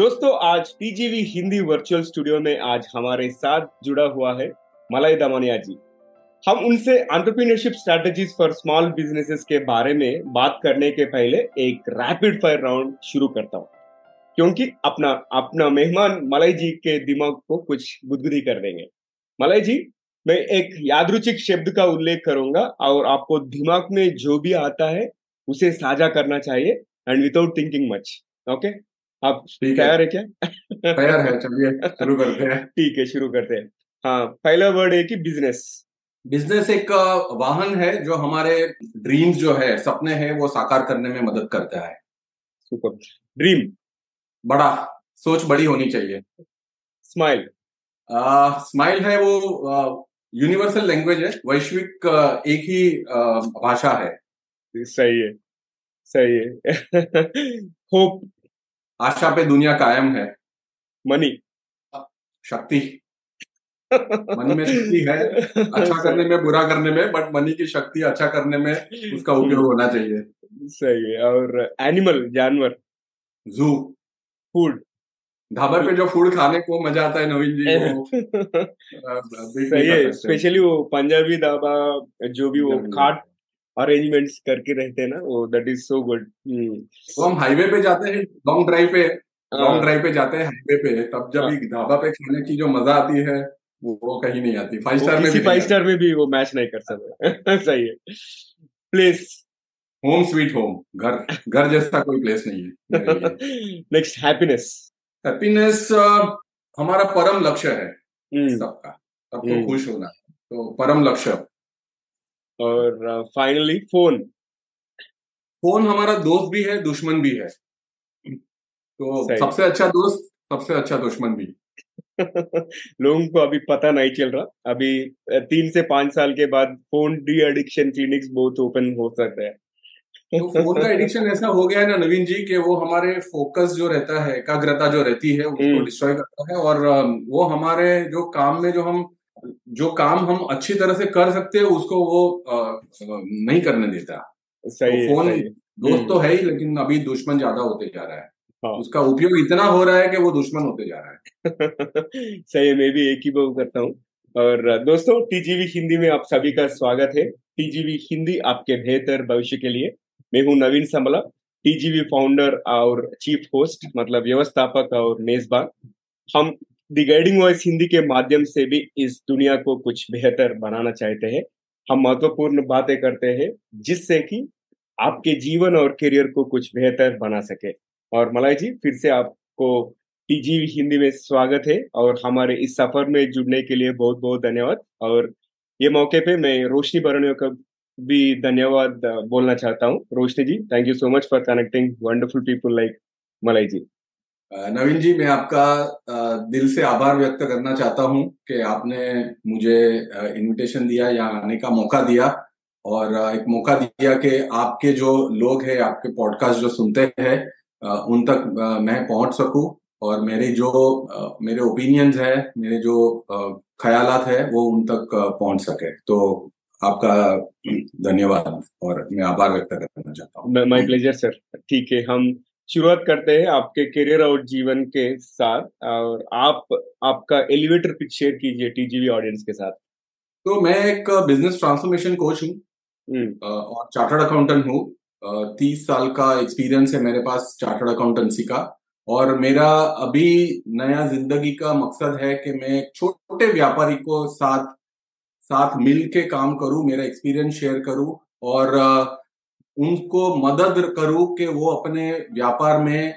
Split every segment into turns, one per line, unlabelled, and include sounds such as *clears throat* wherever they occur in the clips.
दोस्तों, आज TGV Hindi virtual studio में आज हमारे साथ जुड़ा हुआ है मलाई दमानिया जी। हम उनसे entrepreneurship strategies for small businesses के बारे में बात करने के पहले एक रैपिड फायर राउंड शुरू करता हूँ। क्योंकि अपना अपना मेहमान मलाई जी के दिमाग को कुछ गुदगुदी कर देंगे। मलाई जी, मैं एक यादरुचिक शब्द का उल्लेख करूँगा और आपको दिमाग में जो भी आता है, उसे साझा करना चाहिए and without thinking much okay आप तैयार है क्या?
तैयार है चलिए शुरू करते हैं।
ठीक है शुरू करते हैं। हाँ पहला वर्ड है कि बिज़नेस
बिज़नेस एक वाहन है जो हमारे ड्रीम्स जो है सपने हैं वो साकार करने में मदद करता है।
सुपर ड्रीम
बड़ा। सोच बड़ी होनी चाहिए।
स्माइल
स्माइल है वो यूनिवर्सल लैंग्वेज है वैश्विक एक ही भाषा है।
सही है सही है। *laughs* होप
आशा पे दुनिया कायम है।
मनी।
शक्ति। मनी में शक्ति है अच्छा करने में बुरा करने में बट मनी की शक्ति अच्छा करने में उसका उपयोग होना चाहिए।
सही है और एनिमल जानवर।
जू
फ़ूड
ढाबा पे जो फ़ूड खाने को मज़ा आता है नवीन जी वो *laughs*
सही है स्पेशली वो पंजाबी ढाबा जो भी वो खाट अरेंजमेंट्स करके रहते हैं ना वो दैट इज़ सो गुड
तो हम हाईवे पे जाते हैं लॉन्ग ड्राइव पे लॉन्ग ड्राइव पे जाते हैं हाईवे पे तब जब ढाबा पे खाने की जो मज़ा आती है वो कहीं नहीं आती। फाइव स्टार में
फाइव स्टार में भी वो मैच नहीं कर सकते। *laughs* सही है। प्लेस
होम स्वीट होम घर घर जैसा कोई प्लेस नहीं है।
नेक्स्ट हैप्पीनेस
हैप्पीनेस हमारा परम लक्ष्य है सबका। सबको खुश होना। तो परम लक्ष्य।
और फाइनली फ़ोन
फ़ोन हमारा दोस्त भी है दुश्मन भी है। तो सबसे अच्छा दोस्त सबसे अच्छा दुश्मन भी। *laughs*
लोगों को अभी पता नहीं चल रहा। अभी तीन से पाँच साल के बाद फ़ोन डी एडिक्शन क्लिनिक्स बहुत ओपन हो सकते हैं।
तो फ़ोन का एडिक्शन ऐसा हो गया है ना नवीन जी कि वो हमारे फोकस जो रहता है एकाग्रता जो रहती है उसको डिस्ट्रॉय करता है और वो हमारे जो काम में जो हम जो काम हम अच्छी तरह से कर सकते हैं उसको वो आ, नहीं करने देता।
सही
तो फ़ोन दोस्त तो है ही लेकिन अभी दुश्मन ज़्यादा होते जा रहा है। हाँ. उसका उपयोग इतना हो रहा है कि वो दुश्मन होते जा रहा
है। *laughs* सही है मैं भी एक ही बहु करता हूँ। और दोस्तों टीजीवी हिंदी में आप सभी का स्वागत है। टीजीवी हिंदी आपके बेहतर भविष्य के लिए। मैं हूँ नवीन संबला टीजीवी फाउंडर और चीफ होस्ट मतलब व्यवस्थापक और मेजबान। हम दी गाइडिंग वॉइस हिंदी के माध्यम से भी इस दुनिया को कुछ बेहतर बनाना चाहते हैं। हम महत्वपूर्ण बातें करते हैं जिससे कि आपके जीवन और करियर को कुछ बेहतर बना सके। और मलाई जी, फिर से आपको टीजीवी हिंदी में स्वागत है और हमारे इस सफ़र में जुड़ने के लिए बहुत बहुत धन्यवाद। और ये मौके पे मैं रोशनी बरणियों का भी धन्यवाद बोलना चाहता हूँ। Roshni ji thank you so much for connecting wonderful people like Malai ji.
Naveen जी, मैं आपका दिल से आभार व्यक्त करना चाहता हूँ कि आपने मुझे इनविटेशन दिया या आने का मौका दिया और एक मौका दिया कि आपके जो लोग हैं, आपके पॉडकास्ट जो सुनते हैं उन तक मैं पहुँच सकूँ और मेरे जो मेरे ओपिनियंस है, मेरे जो ख्यालात है, वो उन तक पहुँच सके। तो आपका, *clears throat* धन्यवाद और मैं आभार व्यक्त करना चाहता हूँ।
माय प्लेजर सर ठीक है, हम शुरुआत करते हैं आपके करियर और जीवन के साथ और आप आपका एलिवेटर पिच शेयर कीजिए टीजीवी ऑडियंस के साथ।
तो मैं एक बिज़नेस ट्रांसफॉर्मेशन कोच हूँ और चार्टर्ड अकाउंटेंट हूँ। तीस साल का एक्सपीरियंस है मेरे पास चार्टर्ड अकाउंटेंसी का और मेरा अभी नया ज़िंदगी का मकसद है कि मैं छोटे व्यापारी को साथ साथ मिल के काम करूँ मेरा एक्सपीरियंस शेयर करूँ और उनको मदद करूँ कि वो अपने व्यापार में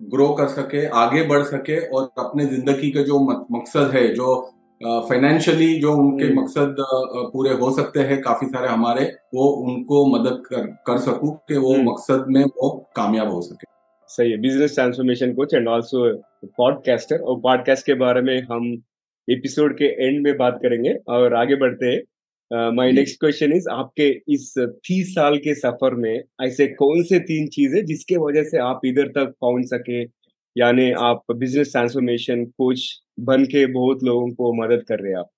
ग्रो कर सके आगे बढ़ सके और अपने ज़िंदगी के जो मकसद है जो फाइनेंशियली जो उनके मकसद पूरे हो सकते हैं काफ़ी सारे हमारे वो उनको मदद कर कर सकूँ कि वो मकसद में वो कामयाब हो सके।
सही है। Business transformation coach and also podcaster और पॉडकास्ट के बारे में हम एपिसोड के एंड में बात करेंगे और आगे बढ़ते हैं। माय नेक्स्ट क्वेश्चन इज़ आपके इस तीस साल के सफ़र में ऐसे कौन से तीन चीज़ें जिसके वजह से आप इधर तक पहुँच सके? यानी आप बिज़नेस ट्रांसफॉर्मेशन कोच बन के बहुत लोगों को मदद कर रहे हैं आप।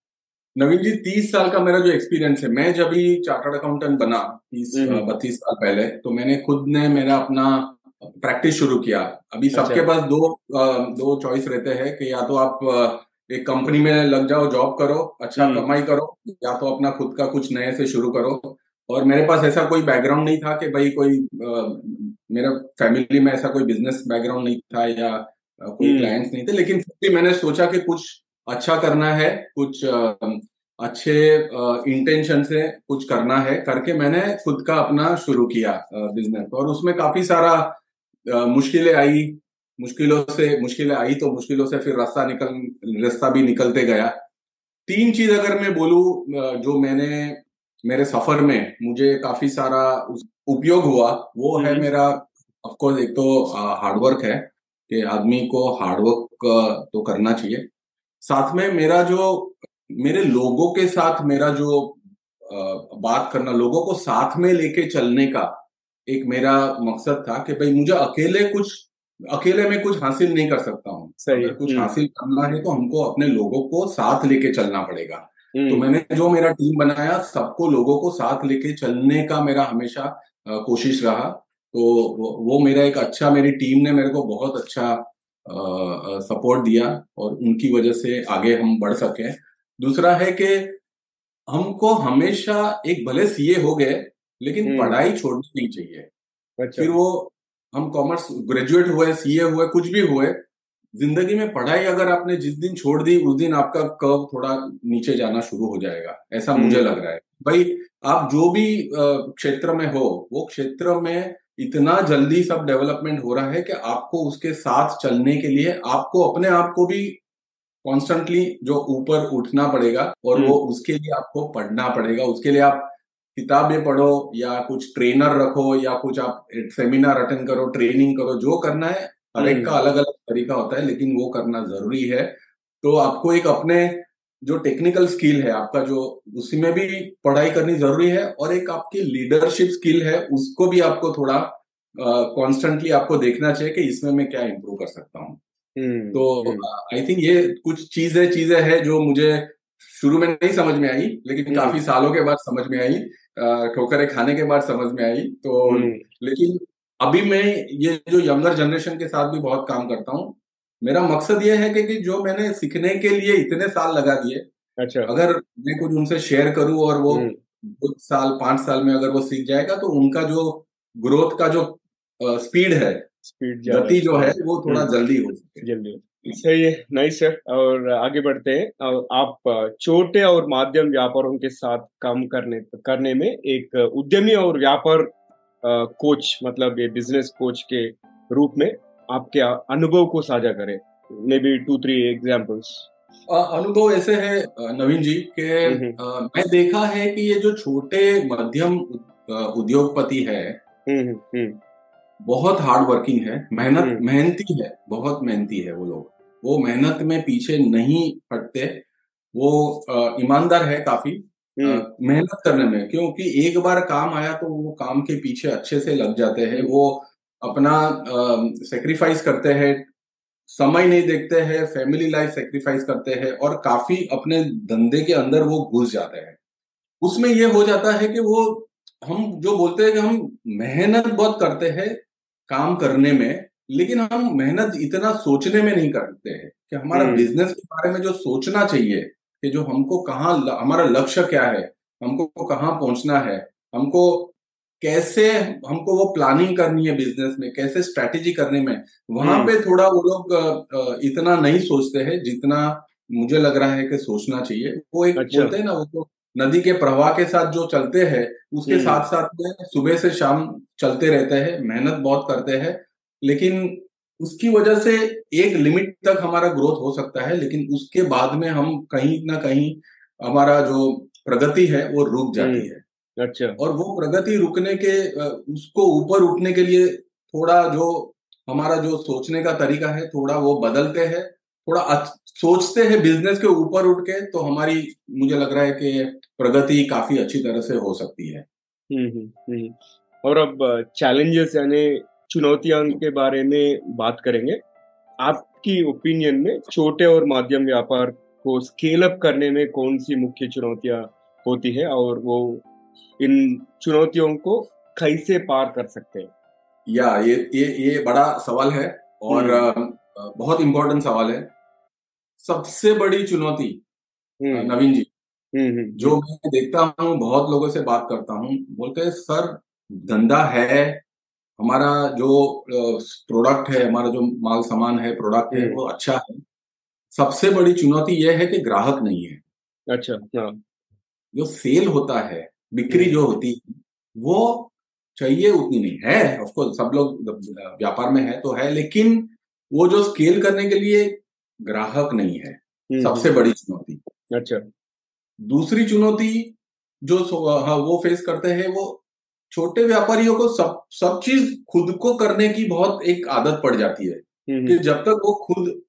नवीन जी तीस साल का मेरा जो एक्सपीरियंस है मैं जब भी चार्टर्ड अकाउंटेंट बना तीस बत्तीस साल पहले तो मैंने खुद ने मेरा अपना प्रैक्टिस शुरू किया। अभी अच्छा। सबके पास दो दो चॉइस रहते हैं कि या तो आप एक कंपनी में लग जाओ जॉब करो अच्छा हम्म। कमाई करो या तो अपना खुद का कुछ नए से शुरू करो और मेरे पास ऐसा कोई बैकग्राउंड नहीं था कि भाई कोई आ, मेरा फैमिली में ऐसा कोई बिज़नेस बैकग्राउंड नहीं था या आ, कोई क्लाइंट्स हम्म। नहीं थे लेकिन फिर भी मैंने सोचा कि कुछ अच्छा करना है कुछ आ, अच्छे इंटेंशन से कुछ करना है करके मैंने खुद का अपना शुरू किया बिज़नेस और उसमें काफ़ी सारा मुश्किलें आई मुश्किलों से मुश्किलें आई तो मुश्किलों से फिर रास्ता निकल रास्ता भी निकलते गया तीन चीज़ अगर मैं बोलू जो मैंने मेरे सफ़र में मुझे काफ़ी सारा उपयोग हुआ वो है हम्म। मेरा ऑफकोर्स एक तो हार्डवर्क है कि आदमी को हार्डवर्क तो करना चाहिए साथ में मेरा जो मेरे लोगों के साथ मेरा जो बात करना लोगों को साथ में लेके चलने का एक मेरा मकसद था कि भाई मुझे अकेले कुछ अकेले में कुछ हासिल नहीं कर सकता हूँ अगर कुछ हम्म। हासिल करना है तो हमको अपने लोगों को साथ लेके चलना पड़ेगा तो हम्म। मैंने जो मेरा टीम बनाया सबको लोगों को साथ लेके चलने का मेरा हमेशा कोशिश रहा तो वो मेरा एक अच्छा मेरी टीम ने मेरे को बहुत अच्छा आ, सपोर्ट दिया और उनकी वजह से आगे हम बढ़ सके दूसरा है कि हमको हमेशा एक भले सीए हो गए लेकिन हम्म। पढ़ाई छोड़नी नहीं चाहिए अच्छा। फिर वो हम कॉमर्स ग्रेजुएट हुए सीए हुए कुछ भी हुए ज़िंदगी में पढ़ाई अगर आपने जिस दिन छोड़ दी उस दिन आपका कर्व थोड़ा नीचे जाना शुरू हो जाएगा ऐसा हम्म। मुझे लग रहा है भाई आप जो भी क्षेत्र में हो वो क्षेत्र में इतना जल्दी सब डेवलपमेंट हो रहा है कि आपको उसके साथ चलने के लिए आपको अपने आप को भी कॉन्स्टेंटली जो ऊपर उठना पड़ेगा और वो हम्म। उसके लिए आपको पढ़ना पड़ेगा उसके लिए आप किताबें पढ़ो या कुछ ट्रेनर रखो या कुछ आप सेमिनार अटेंड करो ट्रेनिंग करो जो करना है हर एक का हम्म। अलग अलग तरीका होता है लेकिन वो करना ज़रूरी है। तो आपको एक अपने जो टेक्निकल स्किल है आपका जो उसी में भी पढ़ाई करनी ज़रूरी है और एक आपकी लीडरशिप स्किल है उसको भी आपको थोड़ा कॉन्स्टेंटली uh, आपको देखना चाहिए कि इसमें मैं क्या इम्प्रूव कर सकता हूँ। हम्म, तो आई थिंक ये कुछ चीज़ें चीज़ें है जो मुझे शुरू में नहीं समझ में आई लेकिन हम्म। काफ़ी सालों के बाद समझ में आई ठोकरे खाने के बाद समझ में आई तो हम्म। लेकिन अभी मैं ये जो यंगर जनरेशन के साथ भी बहुत काम करता हूँ मेरा मकसद ये है कि, जो मैंने सीखने के लिए इतने साल लगा दिए अच्छा अगर मैं कुछ उनसे शेयर करूँ और वो कुछ साल पाँच साल में अगर वो सीख जाएगा तो उनका जो ग्रोथ का जो स्पीड है स्पीड गति जो है वो थोड़ा हम्म। जल्दी हो सके
जल्दी सही है नाइस सर। और आगे बढ़ते हैं। और आप छोटे और माध्यम व्यापारों के साथ काम करने करने में एक उद्यमी और व्यापार कोच मतलब ये बिज़नेस कोच के रूप में आपके अनुभव को साझा करें? Maybe two three examples
अनुभव ऐसे है नवीन जी के हम्म, हम्म। मैं देखा है कि ये जो छोटे मध्यम उद्योगपति है बहुत हार्ड वर्किंग है मेहनत हम्म। मेहनती है बहुत मेहनती है वो लोग। वो मेहनत में पीछे नहीं हटते वो ईमानदार है काफ़ी हम्म। मेहनत करने में क्योंकि एक बार काम आया तो वो काम के पीछे अच्छे से लग जाते हैं वो अपना सेक्रीफाइस करते हैं समय नहीं देखते हैं फैमिली लाइफ सेक्रीफाइस करते हैं और काफ़ी अपने धंधे के अंदर वो घुस जाते हैं उसमें ये हो जाता है कि वो हम जो बोलते हैं कि हम मेहनत बहुत करते हैं काम करने में लेकिन हम मेहनत इतना सोचने में नहीं करते हैं कि हमारा बिज़नेस हम्म। के बारे में जो सोचना चाहिए कि जो हमको कहाँ हमारा लक्ष्य क्या है हमको कहाँ पहुँचना है हमको कैसे हमको वो प्लानिंग करनी है बिज़नेस में कैसे स्ट्रेटेजी करने में वहाँ हम्म। पे थोड़ा वो लोग इतना नहीं सोचते हैं जितना मुझे लग रहा है कि सोचना चाहिए वो एक अच्छा। बोलते हैं ना वो तो नदी के प्रवाह के साथ जो चलते हैं उसके हम्म। साथ साथ में सुबह से शाम चलते रहते हैं मेहनत बहुत करते हैं लेकिन उसकी वजह से एक लिमिट तक हमारा ग्रोथ हो सकता है लेकिन उसके बाद में हम कहीं ना कहीं हमारा जो प्रगति है वो रुक जाती हम्म। है अच्छा और वो प्रगति रुकने के उसको ऊपर उठने के लिए थोड़ा जो हमारा जो सोचने का तरीका है थोड़ा वो बदलते हैं थोड़ा सोचते हैं बिज़नेस के ऊपर उठ के तो हमारी मुझे लग रहा है कि प्रगति काफ़ी अच्छी तरह से हो सकती है
हम्म, हम्म, हम्म। और अब चैलेंजेस यानी चुनौतियाँ के बारे में बात करेंगे। आपकी ओपिनियन में छोटे और माध्यम व्यापार को स्केल अप करने में कौन सी मुख्य चुनौतियाँ होती है और वो इन चुनौतियों को कैसे पार कर सकते हैं?
या ये ये ये बड़ा सवाल है और हम्म। बहुत इंपॉर्टेंट सवाल है। सबसे बड़ी चुनौती हम्म। नवीन जी। जो मैं देखता हूँ बहुत लोगों से बात करता हूँ बोलते हैं सर धंधा है हमारा जो प्रोडक्ट है हमारा जो माल सामान है प्रोडक्ट है वो अच्छा है। सबसे बड़ी चुनौती यह है कि ग्राहक नहीं है।
अच्छा हाँ।
जो सेल होता है बिक्री जो होती है वो चाहिए उतनी नहीं। है ऑफकोर्स सब लोग व्यापार में है तो है लेकिन वो जो स्केल करने के लिए ग्राहक नहीं है हम्म, सबसे हम्म। बड़ी चुनौती।
अच्छा।
दूसरी चुनौती जो हाँ वो फेस करते हैं वो छोटे व्यापारियों को सब सब चीज़ खुद को करने की बहुत एक आदत पड़ जाती है हम्म, कि जब तक वो खुद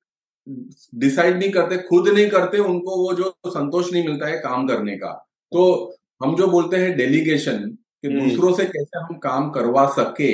डिसाइड नहीं करते खुद नहीं करते उनको वो जो संतोष नहीं मिलता है काम करने का। तो हम जो बोलते हैं डेलीगेशन कि दूसरों से कैसे हम काम करवा सके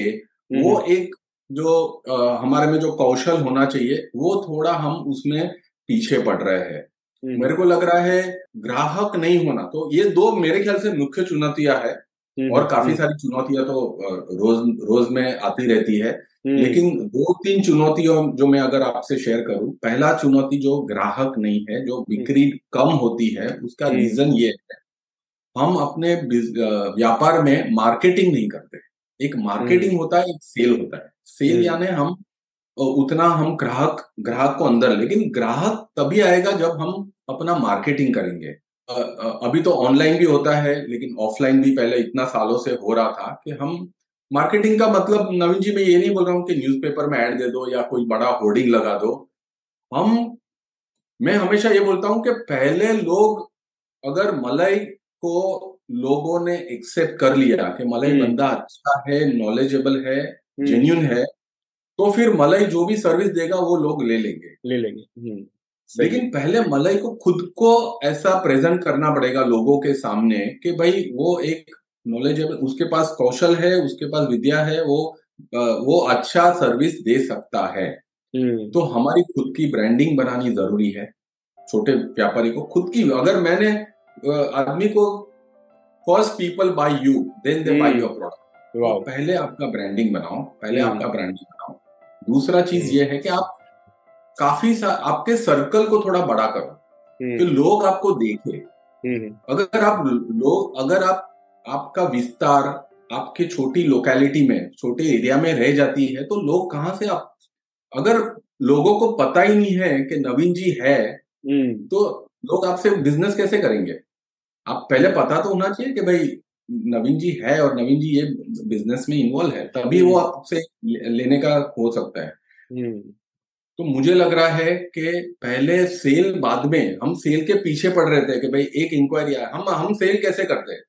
वो एक जो आ, हमारे में जो कौशल होना चाहिए वो थोड़ा हम उसमें पीछे पड़ रहे हैं। हम्म। मेरे को लग रहा है ग्राहक नहीं होना तो ये दो मेरे ख्याल से मुख्य चुनौतियाँ है। हम्म, और काफ़ी हम्म। सारी चुनौतियाँ तो रोज रोज में आती रहती है। लेकिन दो तीन चुनौतियों जो मैं अगर आपसे शेयर करूँ पहला चुनौती जो ग्राहक नहीं है जो बिक्री कम होती है उसका रीजन ये है हम अपने व्यापार में मार्केटिंग नहीं करते। एक मार्केटिंग होता है एक सेल होता है। सेल हम्म। यानी हम उतना हम ग्राहक ग्राहक को अंदर लेकिन ग्राहक तभी आएगा जब हम अपना मार्केटिंग करेंगे। अभी तो ऑनलाइन भी होता है लेकिन ऑफलाइन भी पहले इतना सालों से हो रहा था कि हम मार्केटिंग का मतलब नवीन जी मैं ये नहीं बोल रहा हूँ कि न्यूज़पेपर में ऐड दे दो या कोई बड़ा होर्डिंग लगा दो हम मैं हमेशा ये बोलता हूँ कि पहले लोग अगर मलाई को लोगों ने एक्सेप्ट कर लिया कि मलाई हम्म। बंदा अच्छा है नॉलेजेबल है जेन्यून हम्म। है तो फिर मलाई जो भी सर्विस देगा वो लोग ले लेंगे
ले लेंगे हम्म,
लेकिन पहले मलाई को खुद को ऐसा प्रेजेंट करना पड़ेगा लोगों के सामने कि भाई वो एक नॉलेजेबल उसके पास कौशल है उसके पास विद्या है वो वो अच्छा सर्विस दे सकता है। हम्म। तो हमारी खुद की ब्रांडिंग बनानी ज़रूरी है। छोटे व्यापारी को खुद की अगर मैंने आदमी को first people buy you then they buy your product पहले आपका ब्रांडिंग बनाओ पहले हम्म। आपका ब्रांडिंग बनाओ। दूसरा चीज़ हम्म। ये है कि आप काफ़ी सा आपके सर्कल को थोड़ा बड़ा करो हम्म। कि लोग आपको देखे अगर आप लोग अगर आप आपका विस्तार आपके छोटी लोकेलिटी में छोटे एरिया में रह जाती है तो लोग कहाँ से आप अगर लोगों को पता ही नहीं है कि नवीन जी है तो लोग आपसे बिज़नेस कैसे करेंगे आप पहले पता तो होना चाहिए कि भाई नवीन जी है और नवीन जी ये बिज़नेस में इन्वॉल्व है तभी वो हम्म। आपसे लेने का हो सकता है हम्म। तो मुझे लग रहा है कि पहले सेल बाद में हम सेल के पीछे पड़ रहे थे कि भाई एक इंक्वायरी आया। हम हम सेल कैसे करते? हैं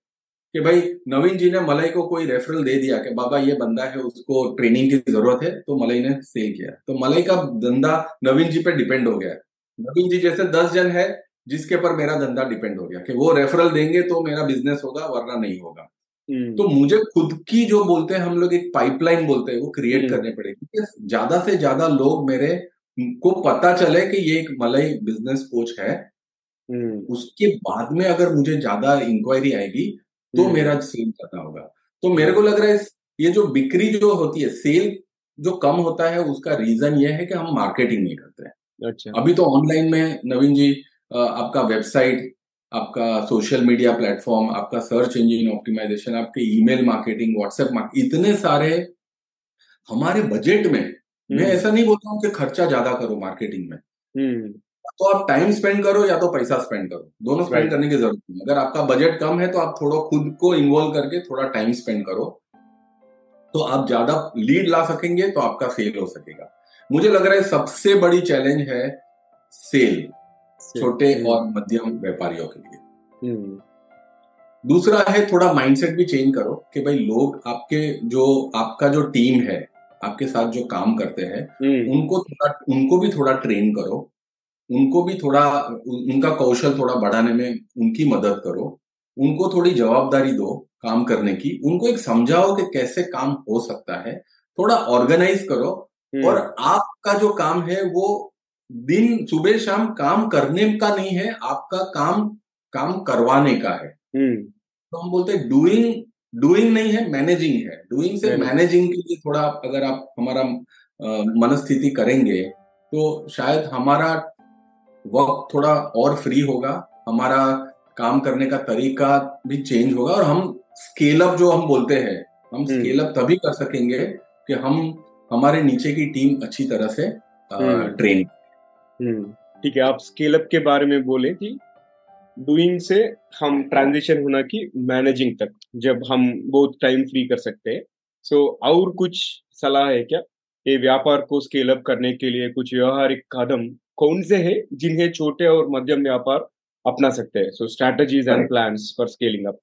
कि भाई नवीन जी ने मलई को कोई रेफरल दे दिया कि बाबा ये बंदा है उसको ट्रेनिंग की ज़रूरत है तो मलई ने सेल किया। तो मलई का धंधा नवीन जी पे डिपेंड हो गया। नवीन जी जैसे दस जन है जिसके पर मेरा धंधा डिपेंड हो गया कि वो रेफरल देंगे तो मेरा बिज़नेस होगा वरना नहीं होगा। हम्म। तो मुझे खुद की जो बोलते हैं हम लोग एक पाइपलाइन बोलते हैं वो क्रिएट हम्म। करने पड़ेगी। ज़्यादा से ज़्यादा लोग मेरे को पता चले कि ये एक मलाई बिज़नेस कोच है। हम्म। उसके बाद में अगर मुझे ज़्यादा इंक्वायरी आएगी तो मेरा सेल करना होगा। तो मेरे को लग रहा है ये जो बिक्री जो होती है सेल जो कम होता है उसका रीजन ये है कि हम मार्केटिंग नहीं करते हैं। अच्छा। अभी तो ऑनलाइन में नवीन जी आपका वेबसाइट आपका सोशल मीडिया प्लेटफॉर्म आपका सर्च इंजन ऑप्टिमाइजेशन आपके ईमेल मार्केटिंग व्हाट्सएप मार्केटिंग इतने सारे हमारे बजट में मैं हम्म। ऐसा नहीं बोलता हूँ कि खर्चा ज़्यादा करो मार्केटिंग में हम्म। तो आप टाइम स्पेंड करो या तो पैसा स्पेंड करो दोनों स्पेंड करने की ज़रूरत नहीं अगर आपका बजट कम है तो आप थोड़ा खुद को इन्वॉल्व करके थोड़ा टाइम स्पेंड करो तो आप ज़्यादा लीड ला सकेंगे तो आपका सेल हो सकेगा मुझे लग रहा है सबसे बड़ी चैलेंज है सेल छोटे हम्म। और मध्यम व्यापारियों के लिए। दूसरा है थोड़ा माइंडसेट भी चेंज करो कि भाई लोग आपके जो आपका जो टीम है आपके साथ जो काम करते हैं हम्म। उनको थोड़ा उनको भी थोड़ा ट्रेन करो उनको भी थोड़ा उनका कौशल थोड़ा बढ़ाने में उनकी मदद करो उनको थोड़ी जवाबदारी दो काम करने की उनको एक समझाओ कि कैसे काम हो सकता है थोड़ा ऑर्गेनाइज करो और आपका जो काम है वो दिन सुबह शाम काम करने का नहीं है आपका काम काम करवाने का है हम्म। तो हम बोलते हैं डूइंग डूइंग नहीं है मैनेजिंग है डूइंग से मैनेजिंग के लिए थोड़ा अगर आप हमारा मनस्थिति करेंगे तो शायद हमारा वक्त थोड़ा और फ्री होगा हमारा काम करने का तरीका भी चेंज होगा और हम स्केल अप जो हम बोलते हैं हम स्केल हम्म। अप तभी कर सकेंगे कि हम हमारे नीचे की टीम अच्छी तरह से ट्रेन
हम्म। ठीक है आप स्केल अप के बारे में बोले कि डूइंग से हम ट्रांजिशन होना की मैनेजिंग तक जब हम बहुत टाइम फ्री कर सकते हैं। सो so, और कुछ सलाह है क्या? ये व्यापार को स्केल अप करने के लिए कुछ व्यवहारिक कदम कौन से हैं जिन्हें छोटे और मध्यम व्यापार अपना सकते हैं? So strategies and plan for scaling up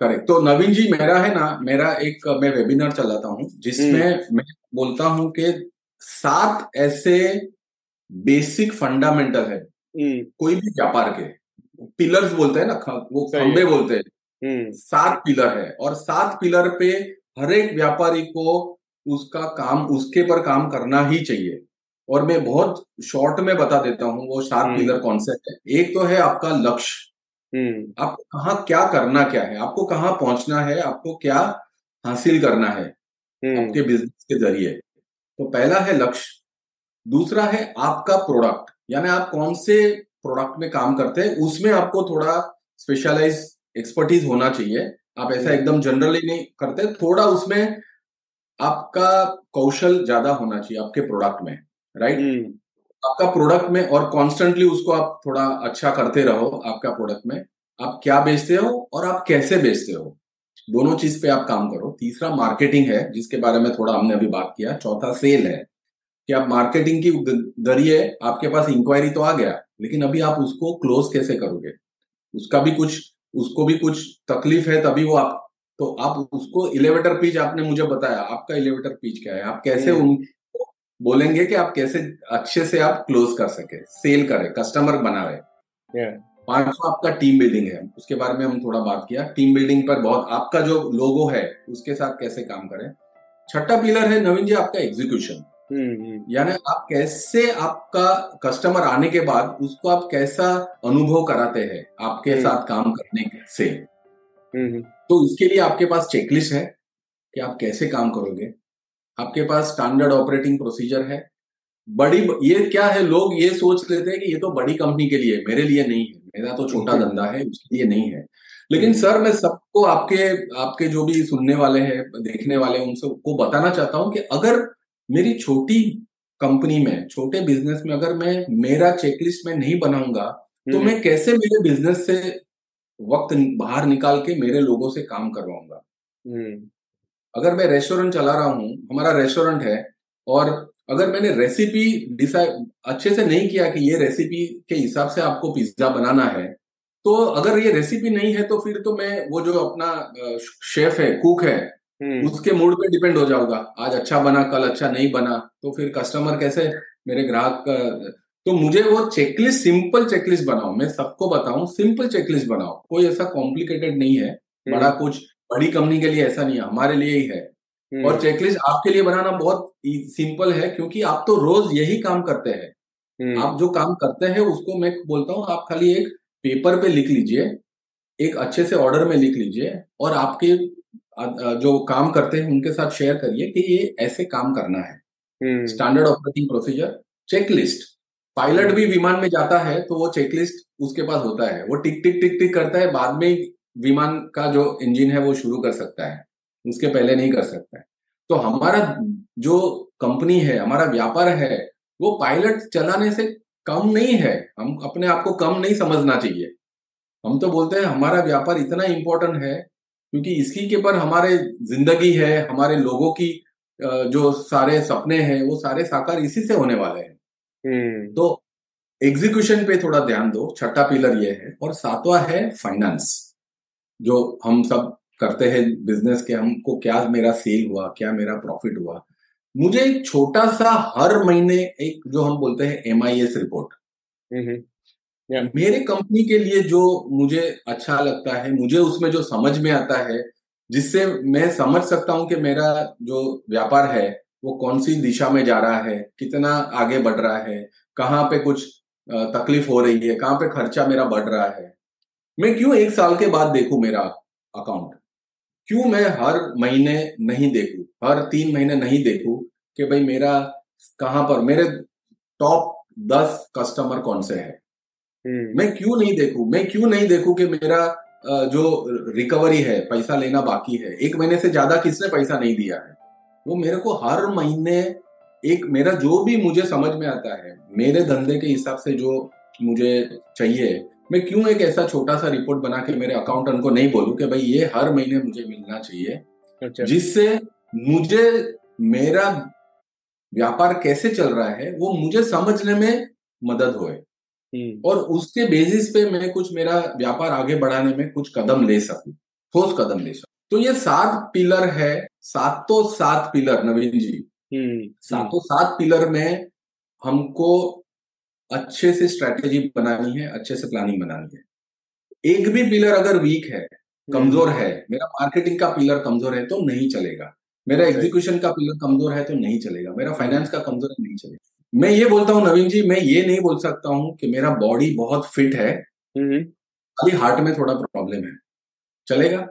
correct तो नवीन जी मेरा है ना मेरा एक मैं वेबिनार चलाता हूँ जिसमें हम्म। मैं बोलता हूँ कि सात ऐसे बेसिक फंडामेंटल है। कोई भी व्यापार के। पिलर्स बोलते हैं ना वो खंबे बोलते हैं। हम्म। सात पिलर है और सात पिलर पे हर एक व्यापारी को उसका काम उसके पर काम करना ही चाहिए। और मैं बहुत शॉर्ट में बता देता हूँ वो सात पिलर कौन से है। एक तो है आपका लक्ष्य। हम्म। आपको कहा क्या करना क्या है? आपको कहाँ पहुँचना है? आपको क्या हासिल करना है? हम्म। आपके बिज़नेस के ज़रिए। तो पहला है लक्ष्य। दूसरा है आपका प्रोडक्ट यानी आप कौन से प्रोडक्ट में काम करते हैं उसमें आपको थोड़ा स्पेशलाइज एक्सपर्टीज होना चाहिए। आप ऐसा एकदम जनरली नहीं करते थोड़ा उसमें आपका कौशल ज़्यादा होना चाहिए आपके प्रोडक्ट में राइट हम्म। आपका प्रोडक्ट में और कॉन्स्टेंटली उसको आप थोड़ा अच्छा करते रहो आपका प्रोडक्ट में। आप क्या बेचते हो और आप कैसे बेचते हो? दोनों चीज़ पे आप काम करो। तीसरा मार्केटिंग है जिसके बारे में थोड़ा हमने अभी बात किया। चौथा सेल है कि आप मार्केटिंग की ज़रिए आपके पास इंक्वायरी तो आ गया लेकिन अभी आप उसको क्लोज कैसे करोगे? उसका भी कुछ उसको भी कुछ तकलीफ़ है तभी वो आप तो आप उसको इलेवेटर पिच आपने मुझे बताया। आपका इलेवेटर पिच क्या है? आप कैसे हम्म। उन बोलेंगे कि आप कैसे अच्छे से आप क्लोज कर सके सेल करें कस्टमर बनावे पाँच सौ आपका टीम बिल्डिंग है। उसके बारे में हम थोड़ा बात किया। टीम बिल्डिंग पर बहुत आपका जो लोगो है उसके साथ कैसे काम करें? छठा पिलर है नवीन जी आपका एग्जीक्यूशन यानी आप कैसे आपका कस्टमर आने के बाद उसको आप कैसा अनुभव कराते हैं आपके. साथ काम करने से. तो इसके लिए आपके पास चेकलिस्ट है कि आप कैसे काम करोगे। आपके पास स्टैंडर्ड ऑपरेटिंग प्रोसीजर है। बड़ी ये क्या है लोग ये सोच लेते हैं कि ये तो बड़ी कंपनी के लिए मेरे लिए नहीं है। मेरा तो छोटा धंधा है उसके लिए नहीं है। लेकिन सर मैं सबको आपके आपके जो भी सुनने वाले हैं देखने वाले हैं उन सबको बताना चाहता हूँ कि अगर मेरी छोटी कंपनी में छोटे बिज़नेस में अगर मैं मेरा चेकलिस्ट में नहीं बनाऊँगा तो हम्म। मैं कैसे मेरे बिज़नेस से वक्त बाहर निकाल के मेरे लोगों से काम करवाऊँगा हम्म। अगर मैं रेस्टोरेंट चला रहा हूँ हमारा रेस्टोरेंट है और अगर मैंने रेसिपी डिसाइड अच्छे से नहीं किया कि ये रेसिपी के हिसाब से आपको पिज्जा बनाना है तो अगर ये रेसिपी नहीं है तो फिर तो मैं वो जो अपना शेफ है कुक है। उसके मूड पे डिपेंड हो जाऊँगा। आज अच्छा बना कल अच्छा नहीं बना तो फिर कस्टमर कैसे? मेरे ग्राहक तो मुझे वो चेकलिस्ट सिंपल चेकलिस्ट बनाओ। मैं सबको बताऊँ सिंपल चेकलिस्ट बनाओ। कोई ऐसा कॉम्प्लिकेटेड नहीं है। हम्म। बड़ा कुछ बड़ी कंपनी के लिए ऐसा नहीं है। हमारे लिए ही है। हम्म। और चेकलिस्ट आपके लिए बनाना बहुत सिंपल है क्योंकि आप तो रोज यही काम करते हैं। हम्म। आप जो काम करते हैं उसको मैं बोलता हूँ आप खाली एक पेपर पे लिख लीजिए एक अच्छे से ऑर्डर में लिख लीजिए और आपके जो काम करते हैं उनके साथ शेयर करिए कि ये ऐसे काम करना है। Standard operating procedure checklist pilot भी विमान में जाता है तो वो चेकलिस्ट उसके पास होता है। वो टिक टिक टिक टिक करता है बाद में विमान का जो इंजन है वो शुरू कर सकता है। उसके पहले नहीं कर सकता है। तो हमारा जो कंपनी है हमारा व्यापार है वो पायलट चलाने से कम नहीं है। हम अपने आप को कम नहीं समझना चाहिए। हम तो बोलते हैं हमारा व्यापार इतना इंपॉर्टेंट है क्योंकि इसकी के पर हमारे ज़िंदगी है हमारे लोगों की जो सारे सपने हैं वो सारे साकार इसी से होने वाले हैं। हम्म। तो एग्जीक्यूशन पे थोड़ा ध्यान दो छठा पिलर ये है और सातवां है फाइनेंस जो हम सब करते हैं बिज़नेस के हमको क्या मेरा सेल हुआ क्या मेरा प्रॉफिट हुआ। मुझे एक छोटा सा हर महीने एक जो हम बोलते हैं एम आई रिपोर्ट मेरे कंपनी के लिए जो मुझे अच्छा लगता है, मुझे उसमें जो समझ में आता है, जिससे मैं समझ सकता हूँ कि मेरा जो व्यापार है, वो कौन सी दिशा में जा रहा है, कितना आगे बढ़ रहा है, कहाँ पे कुछ तकलीफ़ हो रही है, कहाँ पे खर्चा मेरा बढ़ रहा है। मैं क्यों एक साल के बाद देखू मेरा अकाउंट क्यों मैं हर महीने नहीं देखू, हर तीन महीने नहीं देखू कि भाई मेरा कहाँ पर, मेरे टॉप दस कस्टमर कौन से है। मैं क्यों नहीं देखू? मैं क्यों नहीं देखू कि मेरा जो रिकवरी है पैसा लेना बाकी है? एक महीने से ज़्यादा किसने पैसा नहीं दिया है? वो मेरे को हर महीने एक मेरा जो भी मुझे समझ में आता है मेरे धंधे के हिसाब से जो मुझे चाहिए मैं क्यों एक ऐसा छोटा सा रिपोर्ट बना के मेरे अकाउंटेंट को नहीं बोलूँ कि भाई ये हर महीने मुझे मिलना चाहिए? अच्छा। जिससे मुझे मेरा व्यापार कैसे चल रहा है वो मुझे समझने में मदद होए। हम्म। और उसके बेसिस पे मैं कुछ मेरा व्यापार आगे बढ़ाने में कुछ कदम ले सकूँ ठोस कदम ले सकूँ। तो ये सात पिलर है सातों सात पिलर नवीन जी। हम्म, सातों सात पिलर में हमको अच्छे से स्ट्रेटेजी बनानी है अच्छे से प्लानिंग बनानी है। एक भी पिलर अगर वीक है कमज़ोर है मेरा मार्केटिंग का पिलर कमज़ोर है तो नहीं चलेगा। मेरा एग्जीक्यूशन का पिलर कमज़ोर है तो नहीं चलेगा। मेरा फाइनेंस का कमज़ोर है नहीं चलेगा। मैं ये बोलता हूँ नवीन जी मैं ये नहीं बोल सकता हूँ कि मेरा बॉडी बहुत फिट है। खाली हार्ट में थोड़ा प्रॉब्लम है। चलेगा?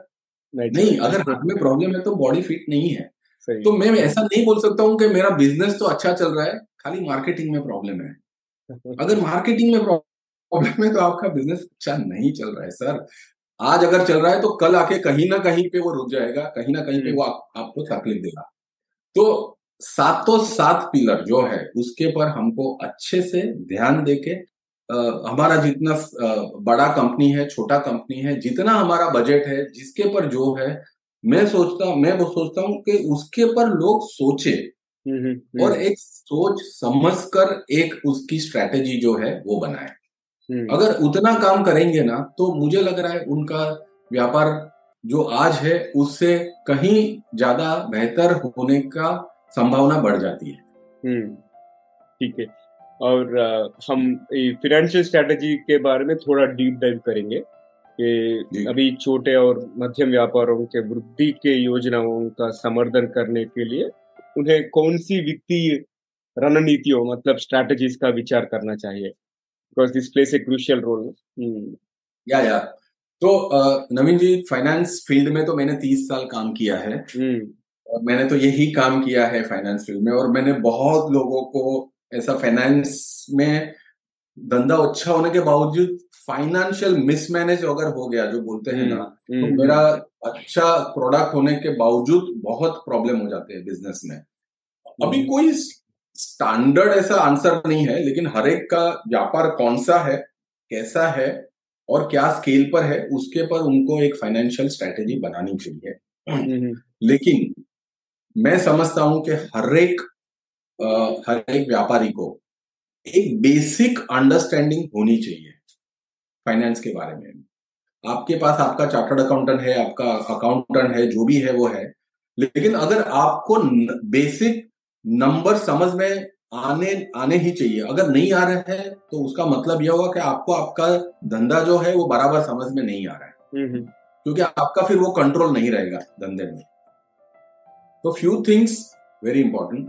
नहीं, नहीं अगर हार्ट में प्रॉब्लम है तो बॉडी फिट नहीं है। तो मैं ऐसा नहीं बोल सकता हूँ कि मेरा बिज़नेस तो अच्छा चल रहा है खाली मार्केटिंग में प्रॉब्लम है। *laughs* अगर मार्केटिंग में प्रॉब्लम है तो आपका बिज़नेस अच्छा नहीं चल रहा है सर आज अगर चल रहा है तो कल आके कहीं ना कहीं पे वो रुक जाएगा कहीं ना कहीं पे वो आप, आपको तकलीफ़ देगा। तो सातों सात पिलर जो है उसके पर हमको अच्छे से ध्यान देके आ, हमारा जितना बड़ा कंपनी है छोटा कंपनी है जितना हमारा बजट है जिसके पर जो है मैं सोचता मैं वो सोचता हूँ कि उसके पर लोग सोचे। हम्म, हम्म, हम्म। और एक सोच समझकर एक उसकी स्ट्रेटेजी जो है वो बनाए। अगर उतना काम करेंगे ना तो मुझे लग रहा है उनका व्यापार जो आज है उससे कहीं ज़्यादा बेहतर होने का संभावना बढ़ जाती है।
ठीक है। और हम फिनेंशियल स्ट्रेटेजी के बारे में थोड़ा डीप डाइव करेंगे कि अभी छोटे और मध्यम व्यापारों के वृद्धि के योजनाओं का समर्थन करने के लिए उन्हें कौन सी वित्तीय रणनीतियों मतलब स्ट्रैटेजीज का विचार करना चाहिए? Because this place a crucial role
या या। तो नवीन जी फाइनेंस फ़ील्ड में तो मैंने तीस साल काम किया है। हम्म। और मैंने तो यही काम किया है फाइनेंस फ़ील्ड में और मैंने बहुत लोगों को ऐसा फाइनेंस में धंधा अच्छा होने के बावजूद फाइनेंशियल मिसमैनेज अगर हो गया जो बोलते हैं ना हम्म, तो हम्म। मेरा अच्छा प्रोडक्ट होने के बावजूद बहुत प्रॉब्लम हो जाते हैं बिज़नेस में अभी हम्म। कोई स्टैंडर्ड ऐसा आंसर नहीं है लेकिन हर एक का व्यापार कौन सा है कैसा है और क्या स्केल पर है उसके पर उनको एक फाइनेंशियल स्ट्रेटेजी बनानी चाहिए लेकिन मैं समझता हूँ कि हर एक हर एक व्यापारी को एक बेसिक अंडरस्टैंडिंग होनी चाहिए फाइनेंस के बारे में। आपके पास आपका चार्टर्ड अकाउंटेंट है आपका अकाउंटेंट है जो भी है वो है। लेकिन अगर आपको बेसिक नंबर समझ में आने आने ही चाहिए। अगर नहीं आ रहे हैं तो उसका मतलब यह होगा कि आपको आपका धंधा जो है वो बराबर समझ में नहीं आ रहा है। हम्म, हम्म। क्योंकि आपका फिर वो कंट्रोल नहीं रहेगा धंधे में। तो फ्यू थिंग्स वेरी इंपॉर्टेंट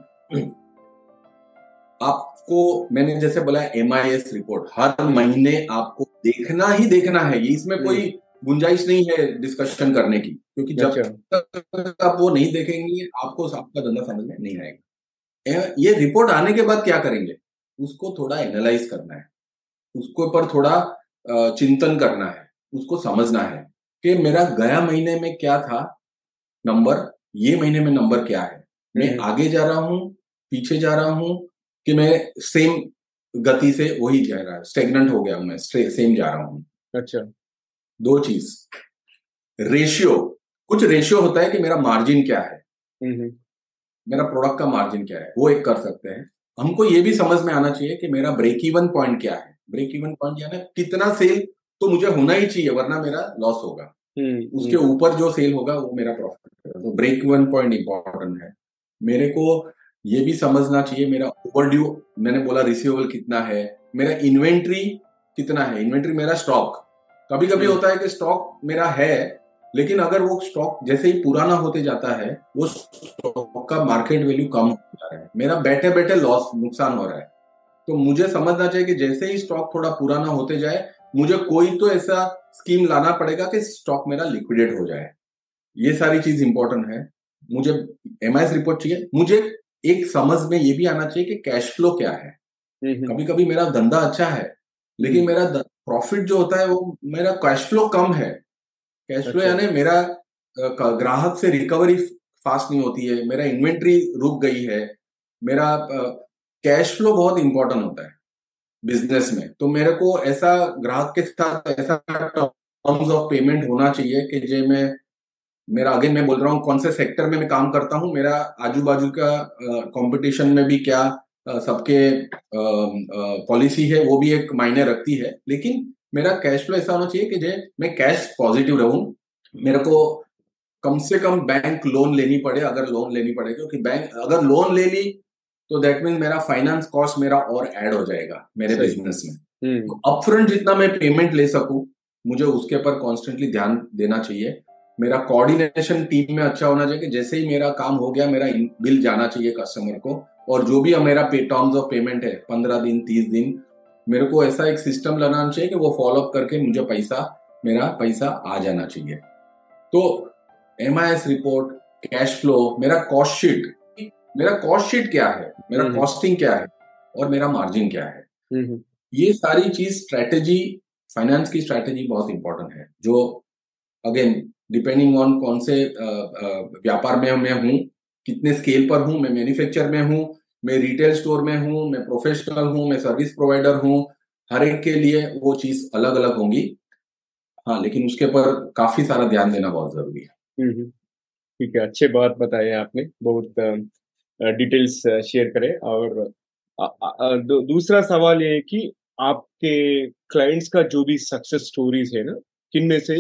आपको मैंने जैसे बोला एम आई एस रिपोर्ट हर महीने आपको देखना ही देखना है ये इसमें कोई हम्म। गुंजाइश नहीं है डिस्कशन करने की क्योंकि जब अच्छा। तक आप वो नहीं देखेंगे आपको आपका धंधा समझ में नहीं आएगा। ये रिपोर्ट आने के बाद क्या करेंगे? उसको थोड़ा एनालाइज करना है। उसके ऊपर थोड़ा चिंतन करना है। उसको समझना है कि मेरा गया महीने में क्या था? नंबर ये महीने में नंबर क्या है? मैं हम्म। आगे जा रहा हूँ पीछे जा रहा हूँ कि मैं सेम गति से वही जा रहा है स्टेगनेंट हो गया मैं सेम जा रहा हूँ।
अच्छा।
दो चीज़। रेशियो कुछ रेशियो होता है कि मेरा मार्जिन क्या है? मेरा प्रोडक्ट का मार्जिन क्या है? वो एक कर सकते हैं। हमको ये भी समझ में आना चाहिए कि मेरा ब्रेक इवन पॉइंट क्या है? ब्रेक इवन पॉइंट यानी कितना सेल तो मुझे होना ही चाहिए वरना मेरा लॉस होगा। हम्म, उसके हम्म। ऊपर जो सेल होगा वो मेरा प्रॉफिट है तो ब्रेक इवन पॉइंट इंपॉर्टेंट है। मेरे को ये भी समझना चाहिए मेरा ओवर ड्यू मैंने बोला रिसीवेबल कितना है मेरा इन्वेंट्री कितना है? इन्वेंट्री मेरा स्टॉक कभी कभी हम्म। होता है कि स्टॉक मेरा है लेकिन अगर वो स्टॉक जैसे ही पुराना होते जाता है वो स्टॉक का मार्केट वैल्यू कम हो जा रहा है। मेरा बैठे बैठे लॉस नुकसान हो रहा है। तो मुझे समझना चाहिए कि जैसे ही स्टॉक थोड़ा पुराना होते जाए मुझे कोई तो ऐसा स्कीम लाना पड़ेगा कि स्टॉक मेरा लिक्विडेट हो जाए। ये सारी चीज़ इंपॉर्टेंट है। मुझे एम रिपोर्ट चाहिए। मुझे एक समझ में ये भी आना चाहिए कि कैश फ्लो क्या है। कभी कभी मेरा धंधा अच्छा है लेकिन मेरा प्रॉफिट जो होता है वो मेरा कैश फ्लो कम है। कैश फ्लो अच्छा। यानी मेरा ग्राहक से रिकवरी फास्ट नहीं होती है। मेरा इन्वेंट्री रुक गई है। मेरा कैश फ्लो बहुत इंपॉर्टेंट होता है बिज़नेस में। तो मेरे को ऐसा ग्राहक के साथ ऐसा टर्म्स ऑफ़ पेमेंट होना चाहिए कि जो मैं मेरा अगेन मैं बोल रहा हूँ कौन से सेक्टर में मैं काम करता हूँ मेरा आजू बाजू का कंपटीशन में भी क्या सबके पॉलिसी है वो भी एक मायने रखती है। लेकिन मेरा कैश फ्लो ऐसा होना चाहिए कि जो मैं कैश पॉजिटिव रहूँ मेरे को कम से कम बैंक लोन लेनी पड़े अगर लोन लेनी पड़े क्योंकि बैंक अगर लोन ले ली तो दैट मीन मेरा फाइनेंस कॉस्ट मेरा और ऐड हो जाएगा मेरे बिज़नेस में। हम्म। तो अपफ्रंट जितना मैं पेमेंट ले सकूँ मुझे उसके ऊपर कॉन्स्टेंटली ध्यान देना चाहिए। मेरा कोऑर्डिनेशन टीम में अच्छा होना चाहिए कि जैसे ही मेरा काम हो गया मेरा बिल जाना चाहिए कस्टमर को और जो भी मेरा पे टर्म्स ऑफ़ पेमेंट है पंद्रह दिन तीस दिन मेरे को ऐसा एक सिस्टम लगाना चाहिए कि वो फॉलो अप करके मुझे पैसा मेरा पैसा आ जाना चाहिए तो एमआईएस रिपोर्ट कैश फ्लो मेरा कॉस्ट शीट मेरा कॉस्ट शीट क्या है मेरा कॉस्टिंग हम्म। क्या है और मेरा मार्जिन क्या है हम्म। ये सारी चीज़ स्ट्रेटेजी फाइनेंस की स्ट्रेटेजी बहुत इंपॉर्टेंट है जो अगेन डिपेंडिंग ऑन कौन से व्यापार में मैं हूँ कितने स्केल पर हूँ मैं मैन्युफैक्चर में हूँ मैं रिटेल स्टोर में हूँ मैं प्रोफेशनल हूँ मैं सर्विस प्रोवाइडर हूँ हर एक के लिए वो चीज़ अलग अलग होंगी हाँ लेकिन उसके ऊपर काफ़ी सारा ध्यान देना बहुत ज़रूरी है
हम्म, हम्म। ठीक है अच्छे बात बताए आपने बहुत डिटेल्स शेयर करें और दूसरा सवाल ये है कि आपके क्लाइंट्स का जो भी सक्सेस स्टोरीज है ना किन में से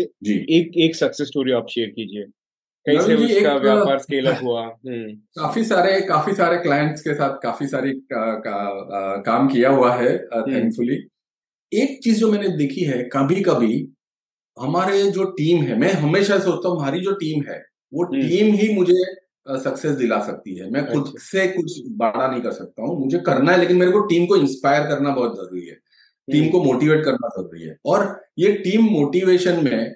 एक एक सक्सेस स्टोरी आप शेयर कीजिए कैसे उसका व्यापार स्केल अप *laughs* हुआ हम्म।
काफ़ी सारे काफ़ी सारे क्लाइंट्स के साथ काफ़ी सारी का, का, आ, काम किया हुआ है थैंकफुली हम्म। एक चीज़ जो मैंने देखी है कभी कभी हमारे जो टीम है मैं हमेशा सोचता हूँ हमारी जो टीम है वो टीम हम्म। ही मुझे सक्सेस दिला सकती है मैं खुद अच्छा। से कुछ बड़ा नहीं कर सकता हूँ मुझे करना है लेकिन मेरे को टीम को इंस्पायर करना बहुत ज़रूरी है टीम को मोटिवेट करना ज़रूरी है। और ये टीम मोटिवेशन में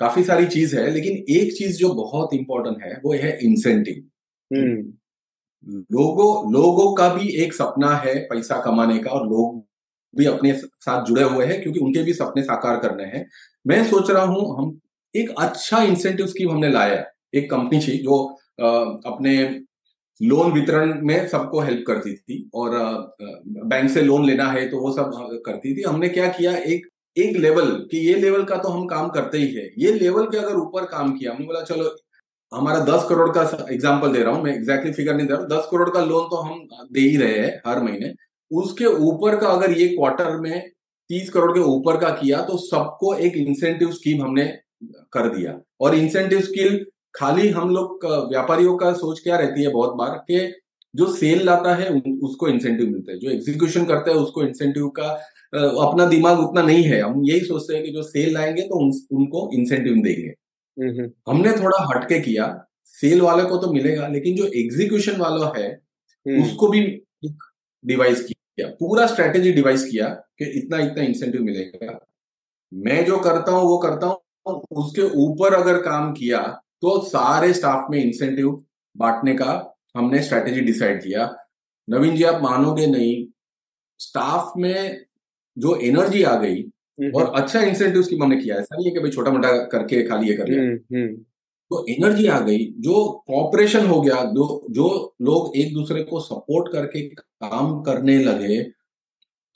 काफ़ी सारी चीज़ है लेकिन एक चीज़ जो बहुत इंपॉर्टेंट है वो है इंसेंटिव हम्म। लोगों लोगों का भी एक सपना है पैसा कमाने का और लोग भी अपने साथ जुड़े हुए हैं क्योंकि उनके भी सपने साकार करने हैं। मैं सोच रहा हूँ हम एक अच्छा इंसेंटिव स्कीम हमने लाया एक कंपनी थी जो अपने लोन वितरण में सबको हेल्प करती थी और बैंक से लोन लेना है तो वो सब करती थी। हमने क्या किया, एक एक लेवल कि ये लेवल का तो हम काम करते ही है। ये लेवल के अगर ऊपर काम किया, हमने बोला, चलो, हमारा दस करोड़ का एग्ज़ाम्पल दे रहा हूँ, मैं एग्जैक्टली फिगर नहीं दे रहा हूँ। दस करोड़ का लोन तो हम दे ही रहे हैं हर महीने। उसके ऊपर का अगर ये क्वार्टर में तीस करोड़ के ऊपर का किया तो सबको एक इंसेंटिव स्कीम हमने कर दिया। और इंसेंटिव स्कीम खाली हम लोग व्यापारियों का सोच क्या रहती है बहुत बार कि जो सेल लाता है उसको इंसेंटिव मिलता है। जो एग्जीक्यूशन करता है उसको इंसेंटिव का अपना दिमाग उतना नहीं है। हम यही सोचते हैं कि जो सेल लाएँगे तो उन, उनको इंसेंटिव देंगे। हमने थोड़ा हटके किया। सेल वाले को तो मिलेगा लेकिन जो एग्जीक्यूशन वाला है हम्म। उसको भी डिवाइस किया। पूरा स्ट्रेटेजी डिवाइस किया कि इतना इतना इंसेंटिव मिलेगा। मैं जो करता हूँ वो करता हूँ उसके ऊपर अगर काम किया तो सारे स्टाफ में इंसेंटिव बांटने का हमने स्ट्रेटेजी डिसाइड किया। नवीन जी आप मानोगे नहीं स्टाफ में जो एनर्जी आ गई हम्म, और हम्म। अच्छा इंसेंटिव स्कीम हमने किया। ऐसा नहीं है कि भाई छोटा मोटा करके खाली ये कर लिया। हम्म, तो एनर्जी आ गई जो कॉपरेशन हो गया जो जो लोग एक दूसरे को सपोर्ट करके काम करने लगे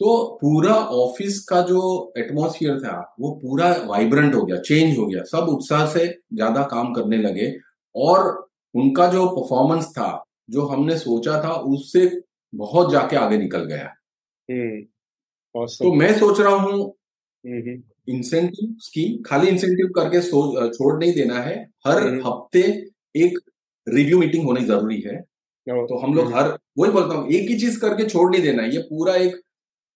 तो पूरा ऑफ़िस का जो एटमोसफियर था वो पूरा वाइब्रेंट हो गया चेंज हो गया। सब उत्साह से ज़्यादा काम करने लगे और उनका जो परफॉर्मेंस था जो हमने सोचा था उससे बहुत जाके आगे निकल गया। हम्म, तो मैं सोच रहा हूँ इंसेंटिव स्कीम खाली इंसेंटिव करके छोड़ नहीं देना है। हर हफ़्ते एक रिव्यू मीटिंग होनी ज़रूरी है। तो हम लोग हर वही बोलता हूँ एक ही चीज़ करके छोड़ नहीं देना ये पूरा एक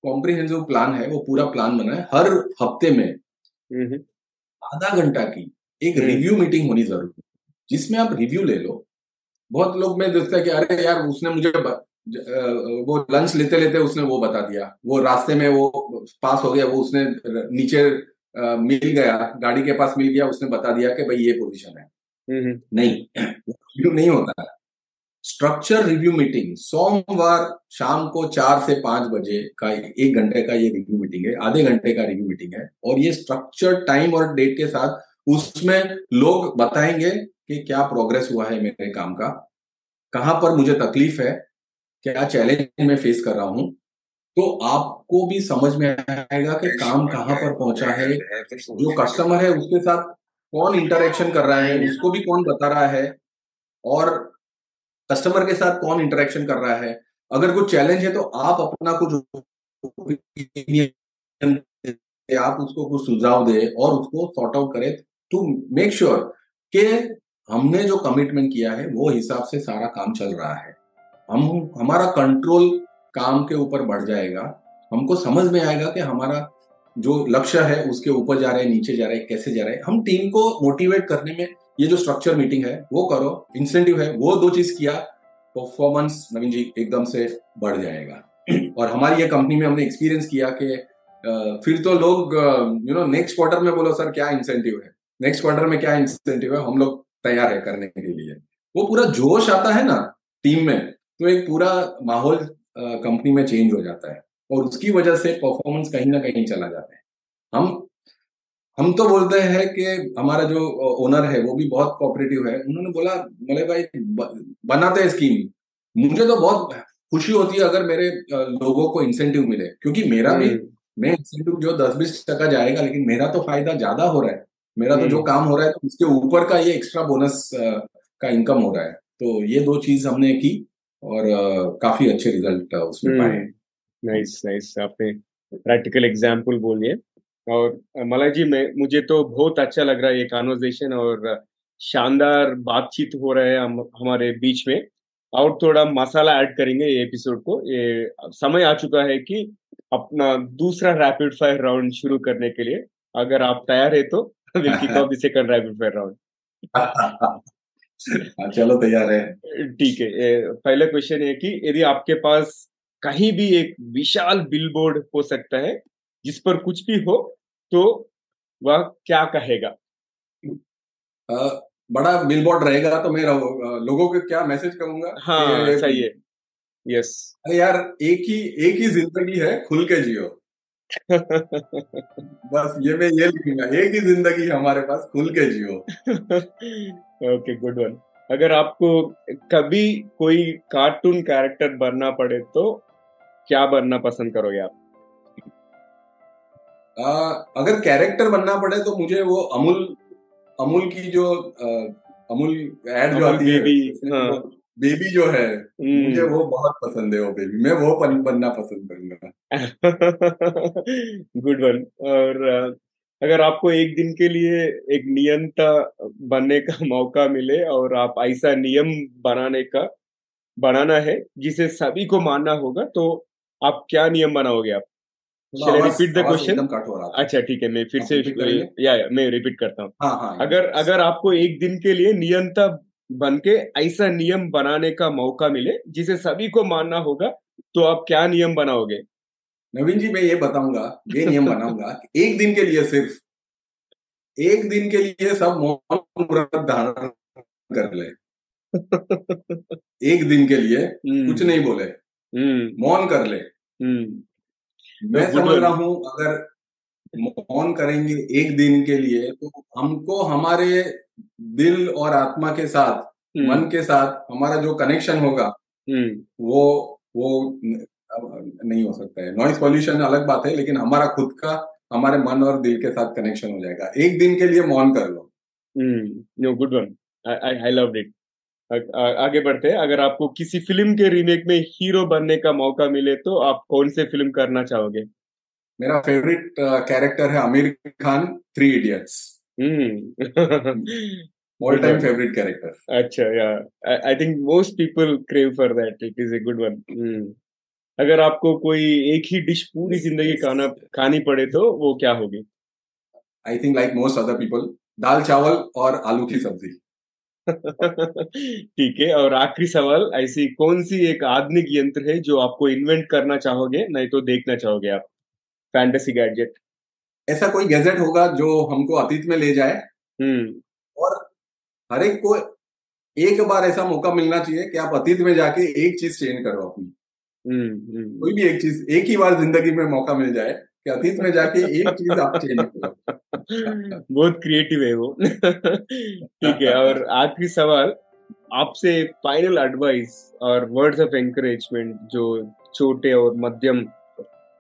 कॉम्प्रिहेंसिव प्लान है वो पूरा प्लान बना है। हर हफ़्ते में आधा घंटा की एक रिव्यू हम्म। मीटिंग होनी ज़रूरी है जिसमें आप रिव्यू ले लो। बहुत लोग में देखता है कि अरे यार उसने मुझे वो लंच लेते लेते उसने वो बता दिया। वो रास्ते में वो पास हो गया वो उसने नीचे मिल गया गाड़ी के पास मिल गया उसने बता दिया कि भाई ये पोजीशन है। नहीं *clears throat* रिव्यू नहीं होता स्ट्रक्चर रिव्यू मीटिंग सोमवार शाम को चार से पाँच बजे का एक घंटे का ये रिव्यू मीटिंग है, आधे घंटे का रिव्यू मीटिंग है। और ये स्ट्रक्चर टाइम और डेट के साथ उसमें लोग बताएँगे कि क्या प्रोग्रेस हुआ है मेरे काम का, कहाँ पर मुझे तकलीफ़ है, क्या चैलेंज मैं फेस कर रहा हूँ। तो आपको भी समझ में आएगा कि काम कहाँ पर पहुँचा है, जो कस्टमर है उसके साथ कौन इंटरेक्शन कर रहा है, उसको भी कौन बता रहा है। और कस्टमर के साथ कौन इंटरेक्शन कर रहा है? अगर कुछ चैलेंज है तो आप अपना कुछ आप उसको कुछ सुझाव दे और उसको सॉर्ट आउट करें टू मेक श्योर कि हमने जो कमिटमेंट किया है, वो हिसाब से सारा काम चल रहा है। हम, हमारा कंट्रोल काम के ऊपर बढ़ जाएगा। हमको समझ में आएगा कि हमारा जो लक्ष्य है, उसके ऊपर जा रहे हैं, नीचे जा रहे हैं, कैसे जा रहे हैं। हम टीम को मोटिवेट करने में ये जो स्ट्रक्चर मीटिंग है, वो करो इंसेंटिव है, वो दो चीज़ किया परफॉर्मेंस नवीन जी एकदम से बढ़ जाएगा। और हमारी ये कंपनी में हमने एक्सपीरियंस किया कि फिर तो लोग यू नो नेक्स्ट क्वार्टर में बोलो, सर, क्या इंसेंटिव है? नेक्स्ट क्वार्टर में क्या इंसेंटिव है? हम लोग तैयार है करने के लिए। वो पूरा जोश आता है ना टीम में तो एक पूरा माहौल कंपनी में चेंज हो जाता है। और उसकी वजह से परफॉर्मेंस कहीं ना कहीं चला जाता है। हम हम तो बोलते हैं कि हमारा जो ओनर है वो भी बहुत कोऑपरेटिव है। उन्होंने बोला मले भाई बनाते हैं स्कीम मुझे तो बहुत खुशी होती है अगर मेरे लोगों को इंसेंटिव मिले क्योंकि मेरा भी हम्म। मैं इंसेंटिव जो दस बीस टका जाएगा लेकिन मेरा तो फ़ायदा ज़्यादा हो रहा है। मेरा तो जो हम्म। काम हो रहा है तो उसके ऊपर का ये एक्स्ट्रा बोनस का इनकम हो रहा है। तो ये दो चीज़ हमने की और काफ़ी अच्छे रिज़ल्ट उसमें पाए
नाइस नाइस आपने प्रैक्टिकल एग्ज़ाम्पल बोलिए। और मला जी मैं मुझे तो बहुत अच्छा लग रहा है ये कॉन्वर्जेशन और शानदार बातचीत हो रहा है हम हमारे बीच में। और थोड़ा मसाला ऐड करेंगे ये एपिसोड को। ये समय आ चुका है कि अपना दूसरा रैपिड फायर राउंड शुरू करने के लिए। अगर आप तैयार *laughs* है तो will kick off the second rapid fire round
चलो तैयार है।
ठीक है पहला क्वेश्चन है कि यदि आपके पास कहीं भी एक विशाल बिलबोर्ड हो सकता है जिस पर कुछ भी हो तो वह क्या कहेगा?
आ, बड़ा बिलबोर्ड रहेगा तो मैं लोगों को क्या मैसेज करूँगा?
हाँ सही है। यस
अरे यार एक ही एक ही ज़िंदगी है खुल के जियो। *laughs* बस ये मैं ये लिखूँगा एक ही ज़िंदगी हमारे पास खुल के जियो।
ओके गुड वन अगर आपको कभी कोई कार्टून कैरेक्टर बनना पड़े तो क्या बनना पसंद करोगे आप?
आ, अगर कैरेक्टर बनना पड़े तो मुझे वो अमूल अमूल की जो आ, अमूल एड जो आती है हाँ. बेबी जो है मुझे हम्म। वो बहुत पसंद है वो बेबी मैं वो पन, बनना पसंद
करूँगा *laughs* गुड वन और अगर आपको एक दिन के लिए एक नियंता बनने का *laughs* मौका मिले और आप ऐसा नियम बनाने का बनाना है जिसे सभी को मानना होगा तो आप क्या नियम बनाओगे आप रिपीट द क्वेश्चन अच्छा ठीक है मैं फिर से या, या मैं रिपीट करता हूँ। हाँ, हाँ, अगर अगर आपको एक दिन के लिए नियंता बन के ऐसा नियम बनाने का मौका मिले जिसे सभी को मानना होगा तो आप क्या नियम बनाओगे?
नवीन जी मैं ये बताऊँगा ये नियम बनाऊँगा *laughs* एक दिन के लिए सिर्फ़ एक दिन के लिए सब मौन व्रत धारण कर ले। *laughs* एक दिन के लिए हम्म। कुछ नहीं बोले हम्म। मौन कर ले। हम्म। मैं समझ रहा हूँ अगर मौन करेंगे एक दिन के लिए तो हमको हमारे दिल और आत्मा के साथ हम्म। मन के साथ हमारा जो कनेक्शन होगा हम्म। वो वो नहीं हो सकता है। नॉइस पॉल्यूशन अलग बात है लेकिन हमारा खुद का हमारे मन और दिल के साथ कनेक्शन हो जाएगा। एक दिन के लिए मौन कर लो।
No good one I love it आगे बढ़ते हैं अगर आपको किसी फ़िल्म के रीमेक में हीरो बनने का मौका मिले तो आप कौन से फ़िल्म करना चाहोगे
मेरा फेवरेट कैरेक्टर है Aamir Khan three idiots *laughs* All time favorite character.
अच्छा I think most people crave for that. It is a good one. Hmm. अगर आपको कोई एक ही डिश पूरी ज़िंदगी खाना खानी पड़े तो वो क्या होगी
I think like most other people दाल चावल और आलू की सब्ज़ी *laughs*
ठीक है और आखिरी सवाल ऐसी कौन सी एक आधुनिक यंत्र है जो आपको इन्वेंट करना चाहोगे नहीं तो देखना चाहोगे आप फैंटेसी गैजेट
ऐसा कोई गैजेट होगा जो हमको अतीत में ले जाए हम्म। और हर एक को एक बार ऐसा मौका मिलना चाहिए कि आप अतीत में जाके एक चीज़ चेंज करो अपनी हम्म, हम्म। कोई भी एक चीज़ एक ही बार ज़िंदगी में मौका मिल जाए कि अतीत में जाके *laughs* एक चीज़ आप चेंज करो
बहुत क्रिएटिव है वो। *laughs* ठीक है और आखिरी सवाल आपसे फाइनल एडवाइस और वर्ड्स ऑफ़ एंकरेजमेंट जो छोटे और मध्यम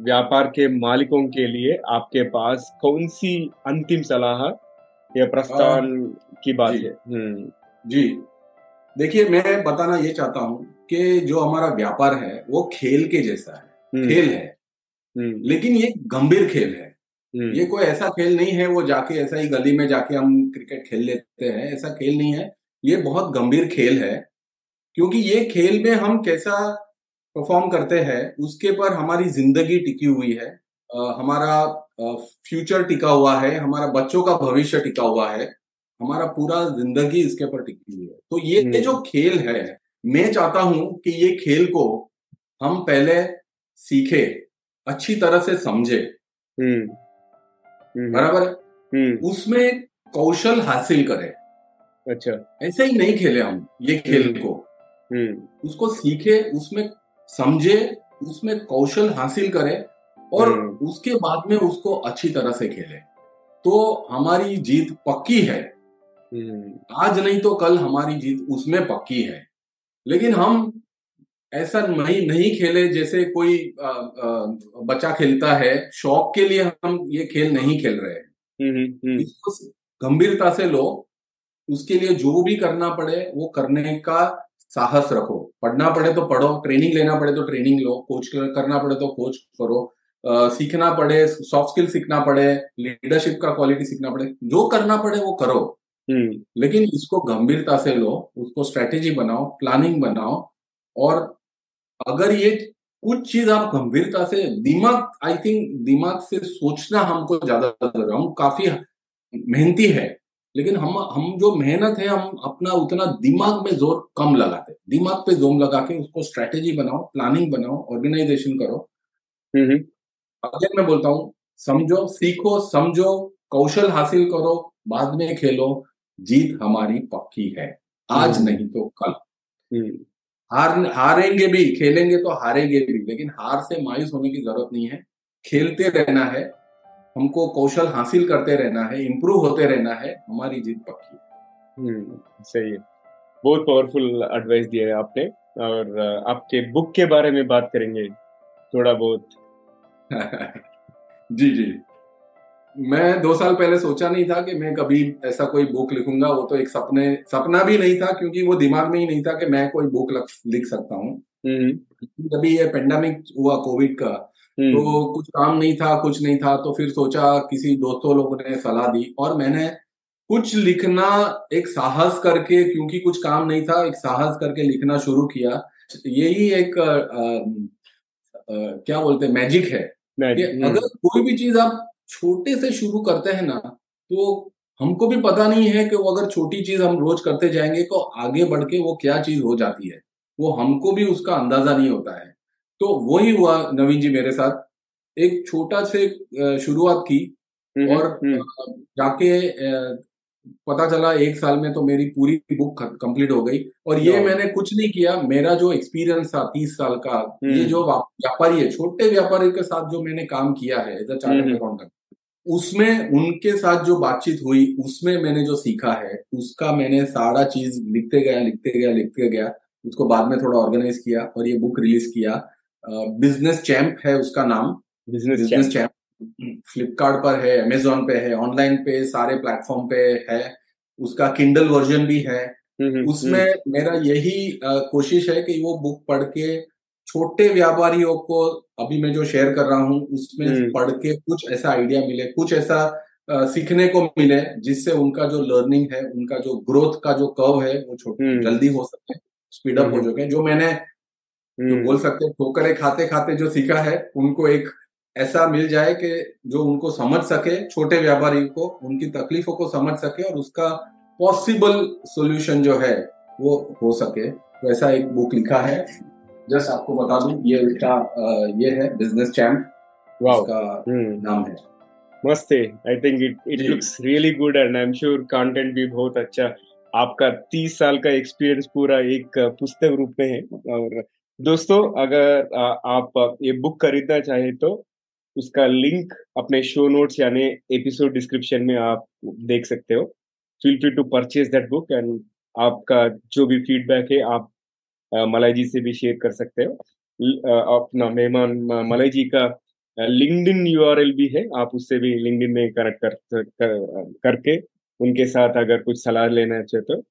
व्यापार के मालिकों के लिए आपके पास कौन सी अंतिम सलाह या प्रस्थान की बात
जी,
है? हम्म।
जी। देखिए मैं बताना ये चाहता हूँ कि जो हमारा व्यापार है वो खेल के जैसा है।
हम्म,
खेल है। लेकिन ये गंभीर खेल है।
हम्म,
ये कोई ऐसा खेल नहीं है वो जाके ऐसा ही गली में जाके हम क्रिकेट खेल लेते हैं ऐसा खेल नहीं है। ये बहुत गंभीर खेल है क्योंकि ये खेल में हम कैसा परफॉर्म करते हैं उसके पर हमारी ज़िंदगी टिकी हुई है। अ, हमारा फ्यूचर टिका हुआ है हमारा बच्चों का भविष्य टिका हुआ है हमारा पूरा ज़िंदगी इसके पर टिकी हुई है। तो ये
हम्म।
जो खेल है मैं चाहता हूँ कि ये खेल को हम पहले सीखे अच्छी तरह से समझे।
हम्म, हम्म,
बराबर है?
हम्म,
उसमें कौशल हासिल करें।
अच्छा।
ऐसे ही नहीं खेले हम ये खेल। को। उसको सीखे उसमें समझे उसमें कौशल हासिल करे और। उसके बाद में उसको अच्छी तरह से खेले। तो हमारी जीत पक्की है। आज नहीं तो कल हमारी जीत उसमें पक्की है। लेकिन हम ऐसा नहीं नहीं खेले जैसे कोई आ, आ, बच्चा खेलता है शौक के लिए हम ये खेल नहीं खेल रहे हैं।
हम्म, हम्म,
इसको गंभीरता से लो उसके लिए जो भी करना पड़े वो करने का साहस रखो। पढ़ना पड़े तो पढ़ो ट्रेनिंग लेना पड़े तो ट्रेनिंग लो कोच करना पड़े तो कोच करो। अ, सीखना पड़े सॉफ्ट स्किल सीखना पड़े लीडरशिप का क्वालिटी सीखना पड़े जो करना पड़े वो करो।
हम्म,
लेकिन इसको गंभीरता से लो उसको स्ट्रेटेजी बनाओ प्लानिंग बनाओ और अगर ये कुछ चीज़ आप गंभीरता से दिमाग आई थिंक दिमाग से सोचना हमको ज़्यादा ज़रूरी है। हम काफ़ी मेहनती है लेकिन हम हम जो मेहनत है हम अपना उतना दिमाग में ज़ोर कम लगाते हैं। दिमाग पे ज़ोर लगा के उसको स्ट्रेटेजी बनाओ प्लानिंग बनाओ ऑर्गेनाइजेशन करो।
हम्म,
अगर मैं बोलता हूँ समझो सीखो समझो कौशल हासिल करो बाद में खेलो जीत हमारी पक्की है। आज
हम्म।
नहीं तो कल।
हम्म,
हार हारेंगे भी खेलेंगे तो हारेंगे भी लेकिन हार से मायूस होने की ज़रूरत नहीं है। खेलते रहना है हमको कौशल हासिल करते रहना है इम्प्रूव होते रहना है हमारी जीत पक्की
हम्म, सही है। बहुत पावरफुल एडवाइस दिया है आपने और आपके बुक के बारे में बात करेंगे थोड़ा बहुत। *laughs*
जी जी। मैं दो साल पहले सोचा नहीं था कि मैं कभी ऐसा कोई बुक लिखूँगा वो तो एक सपने सपना भी नहीं था क्योंकि वो दिमाग में ही नहीं था कि मैं कोई बुक लिख सकता हूँ।
हम्म,
जब ये पेंडेमिक हुआ कोविड का
हम्म,
तो कुछ काम नहीं था कुछ नहीं था तो फिर सोचा किसी दोस्तों लोगों ने सलाह दी और मैंने कुछ लिखना एक साहस करके क्योंकि कुछ काम नहीं था एक साहस करके लिखना शुरू किया। यही एक अ, अ, अ, क्या बोलते हैं मैजिक है। कि
हम्म,
अगर कोई भी चीज़ आप छोटे से शुरू करते हैं ना तो हमको भी पता नहीं है कि वो अगर छोटी चीज़ हम रोज करते जाएँगे तो आगे बढ़ के वो क्या चीज़ हो जाती है। वो हमको भी उसका अंदाज़ा नहीं होता है। तो वही हुआ नवीन जी मेरे साथ। एक छोटा से शुरुआत की
हम्म,
और
हम्म,
जाके पता चला एक साल में तो मेरी पूरी बुक कंप्लीट हो गई। और ये मैंने कुछ नहीं किया। मेरा जो एक्सपीरियंस था तीस साल का ये
हम्म।
जो व्यापारी है छोटे व्यापारी के साथ जो मैंने काम किया है एज अ चार्टर्ड
हम्म।
अकाउंटेंट उसमें उनके साथ जो बातचीत हुई उसमें मैंने जो सीखा है उसका मैंने सारा चीज़ लिखते गया लिखते गया लिखते गया उसको बाद में थोड़ा ऑर्गेनाइज किया और ये बुक रिलीज़ किया। बिज़नेस चैम्प है उसका नाम।
बिज़नेस
बिज़नेस चैम्प फ्लिपकार्ट पर है अमेजोन पे है ऑनलाइन पे सारे प्लेटफॉर्म पे है। उसका किंडल वर्जन भी है। उसमें मेरा यही कोशिश है कि वो बुक पढ़ के छोटे व्यापारियों को अभी मैं जो शेयर कर रहा हूँ उसमें
हम्म।
पढ़ के कुछ ऐसा आइडिया मिले कुछ ऐसा अ, सीखने को मिले जिससे उनका जो लर्निंग है उनका जो ग्रोथ का जो कर्व है वो छोटा
हम्म।
जल्दी हो सके स्पीड अप हो
हम्म।
सके जो मैंने जो
हम्म,
बोल सकते हैं ठोकरे खाते खाते जो सीखा है उनको एक ऐसा मिल जाए कि जो उनको समझ सके छोटे व्यापारी को उनकी तकलीफों को समझ सके और उसका पॉसिबल सॉल्यूशन जो है वो हो सके तो ऐसा एक बुक लिखा है जस्ट आपको बता दूँ ये उसका ये है बिज़नेस चैम्प उसका
हम्म,
नाम है।
मस्त है। I think it it looks really good and I am sure content भी बहुत अच्छा। आपका तीस साल का एक्सपीरियंस पूरा एक पुस्तक रूप में है। और दोस्तों अगर आप ये बुक खरीदना चाहें तो उसका लिंक अपने शो नोट्स यानी एपिसोड डिस्क्रिप्शन में आप देख सकते हो। Feel free to purchase that book and आपका जो भी फीडबैक है आप मलाई जी से भी शेयर कर सकते हो। अपना मेहमान मलाई जी का लिंकडिन यूआरएल भी है आप उससे भी लिंकडिन में कनेक्ट कर, कर करके उनके साथ अगर कुछ सलाह लेना चाहे तो